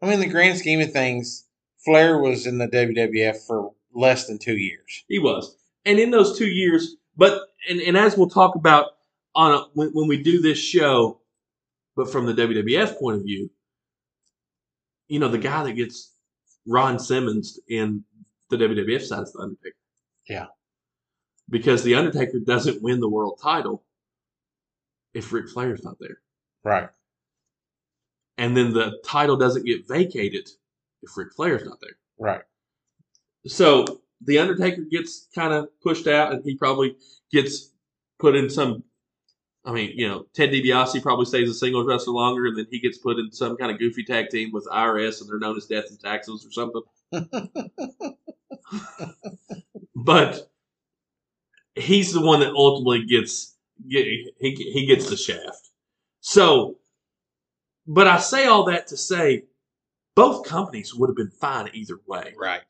I mean, in the grand scheme of things, Flair was in the WWF for less than two years. he was, and in those two years, but and, and as we'll talk about on a, when, when we do this show, but from the WWF point of view, you know, the guy that gets Ron Simmons in the WWF side is the Undertaker. Yeah. Because the Undertaker doesn't win the world title if Ric Flair's not there. Right. And then the title doesn't get vacated if Ric Flair's not there. Right. So the Undertaker gets kind of pushed out, and he probably gets put in some. I mean, you know, Ted DiBiase probably stays a singles wrestler longer, and then he gets put in some kind of goofy tag team with IRS, and they're known as Death and Taxes or something. but he's the one that ultimately gets get, he he gets the shaft. So, but I say all that to say, both companies would have been fine either way. Right.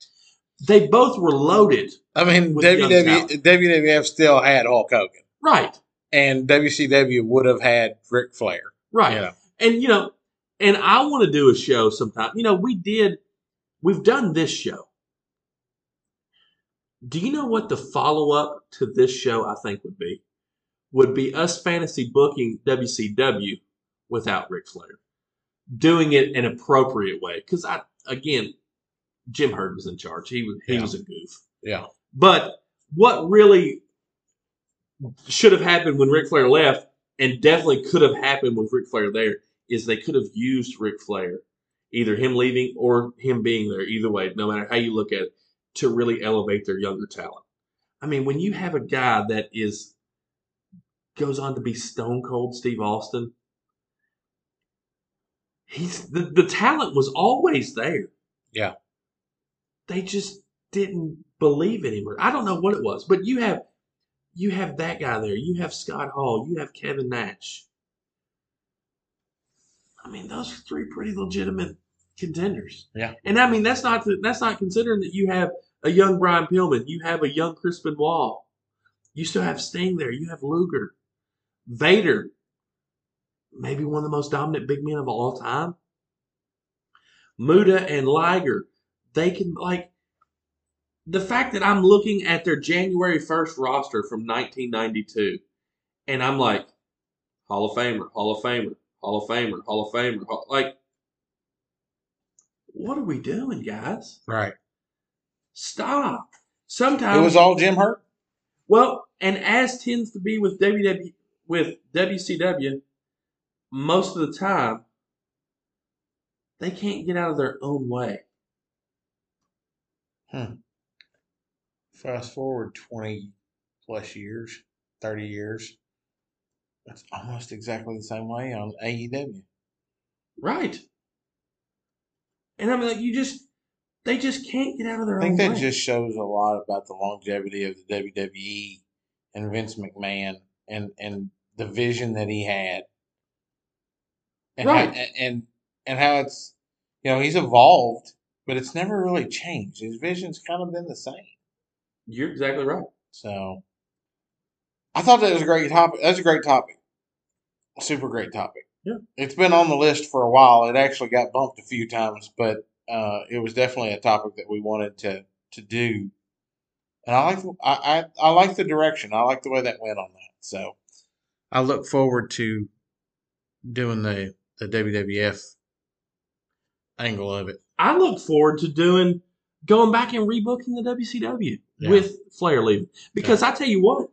They both were loaded, I mean, With WW. WWF still had Hulk Hogan, right? and WCW would have had Ric Flair. Right. You know. And you know, and I want to do a show sometime. You know, we did, we've done this show. Do you know what the follow up to this show I think would be? Would be us fantasy booking WCW without Ric Flair, doing it an appropriate way. Because I, again, Jim Herd was in charge. He was he Yeah. was a goof. Yeah. But what really should have happened when Ric Flair left, and definitely could have happened with Ric Flair there, is they could have used Ric Flair, either him leaving or him being there, either way, no matter how you look at it, to really elevate their younger talent. I mean, when you have a guy that is goes on to be Stone Cold Steve Austin, he's the, the talent was always there. Yeah. They just didn't believe in him. I don't know what it was, but you have you have that guy there. You have Scott Hall. You have Kevin Nash. I mean, those are three pretty legitimate contenders. Yeah. And I mean, that's not that's not considering that you have a young Brian Pillman, you have a young Chris Benoit, you still have Sting there, you have Luger, Vader, maybe one of the most dominant big men of all time. Muta and Liger, they can like the fact that I'm looking at their January 1st roster from 1992, and I'm like, Hall of Famer, Hall of Famer, Hall of Famer, Hall of Famer, Hall, like, what are we doing, guys? Right. Stop. Sometimes It was all Jim Herd. well, and as tends to be with WW with WCW, most of the time they can't get out of their own way. Hmm. Fast forward 20 plus years, 30 years. It's almost exactly the same way on AEW. Right. And I mean, like, you just, they just can't get out of their own way. I think that way. just shows a lot about the longevity of the WWE and Vince McMahon and and the vision that he had. And Right. How, and and how it's you know, he's evolved, but it's never really changed. His vision's kind of been the same. You're exactly right. So I thought that was a great topic. That's a great topic. Super great topic. Yeah. It's been on the list for a while. It actually got bumped a few times, but uh, it was definitely a topic that we wanted to to do. And I like I, I I like the direction. I like the way that went on that. So I look forward to doing the the WWF angle of it. I look forward to doing going back and rebooking the WCW Yeah. with Flair leaving because I tell you what,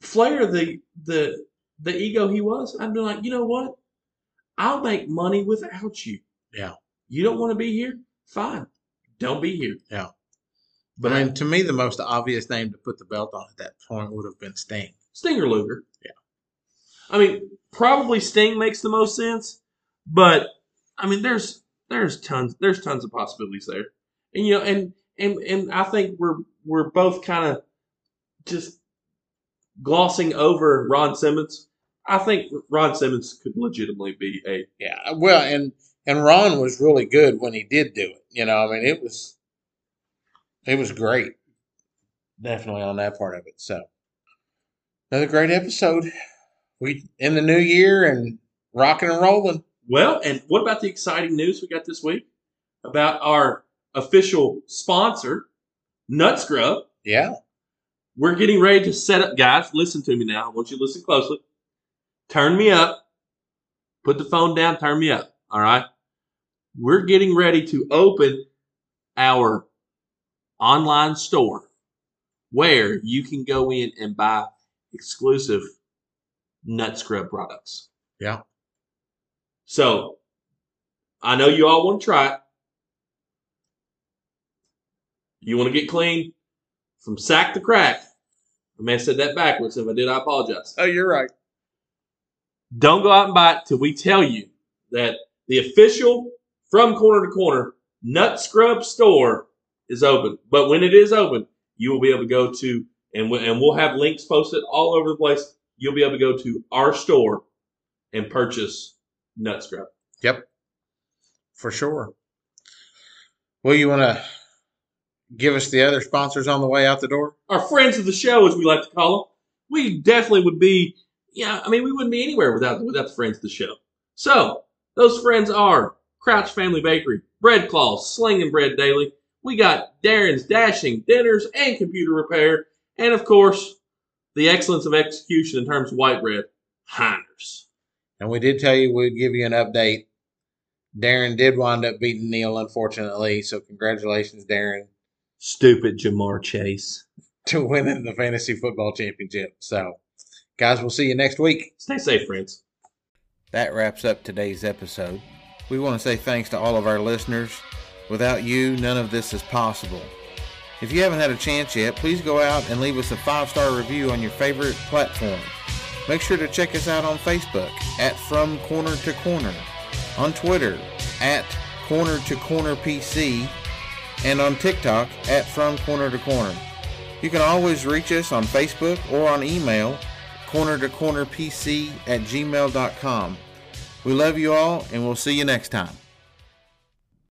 Flair the the the ego he was, I'd be like, you know what, I'll make money without you. Yeah. You don't want to be here, fine, don't be here. Yeah. But I mean, to me, the most obvious name to put the belt on at that point would have been Sting. Stinger Luger. Yeah. I mean, probably Sting makes the most sense, but I mean, there's there's tons there's tons of possibilities there, and you know, and and and I think we're we're both kind of just glossing over Ron Simmons. I think Ron Simmons could legitimately be a Yeah, well, and and Ron was really good when he did do it. You know, I mean, it was it was great, definitely on that part of it. So another great episode. We in the new year and rocking and rolling. well. And what about the exciting news we got this week about our official sponsor, Nut Scrub? Yeah, We're getting ready to set up, guys. Listen to me now. I want you to listen closely. Turn me up. Put the phone down. Turn me up. All right. We're getting ready to open our online store where you can go in and buy exclusive nut scrub products. yeah. So I know you all want to try it. You want to get clean from sack to crack. I may have said that backwards. If I did, I apologize. Oh, you're right. Don't go out and buy it till we tell you that the official from corner to corner nut scrub store is open. But when it is open, you will be able to go to and we, and we'll have links posted all over the place. You'll be able to go to our store and purchase nut scrub. Yep, for sure. Well, you want to give us the other sponsors on the way out the door? our friends of the show, as we like to call them, we definitely would be. Yeah, I mean, we wouldn't be anywhere without without the friends of the show. So those friends are Crouch Family Bakery, Bread Claws, Slinging Bread Daily. We got Darren's Dashing Dinners and Computer Repair, and of course, the excellence of execution in terms of white bread, Heiners. And we did tell you we'd give you an update. Darren did wind up beating Neil, unfortunately. So congratulations, Darren, Stupid Ja'Marr Chase. to winning the fantasy football championship. So, guys, we'll see you next week. Stay safe, friends. That wraps up today's episode. We want to say thanks to all of our listeners. Without you, none of this is possible. If you haven't had a chance yet, please go out and leave us a five star review on your favorite platform. Make sure to check us out on Facebook at From Corner to Corner, on Twitter at Corner to Corner PC, and on TikTok at From Corner to Corner. You can always reach us on Facebook or on email corner to corner pc at gmail.com. We love you all and we'll see you next time.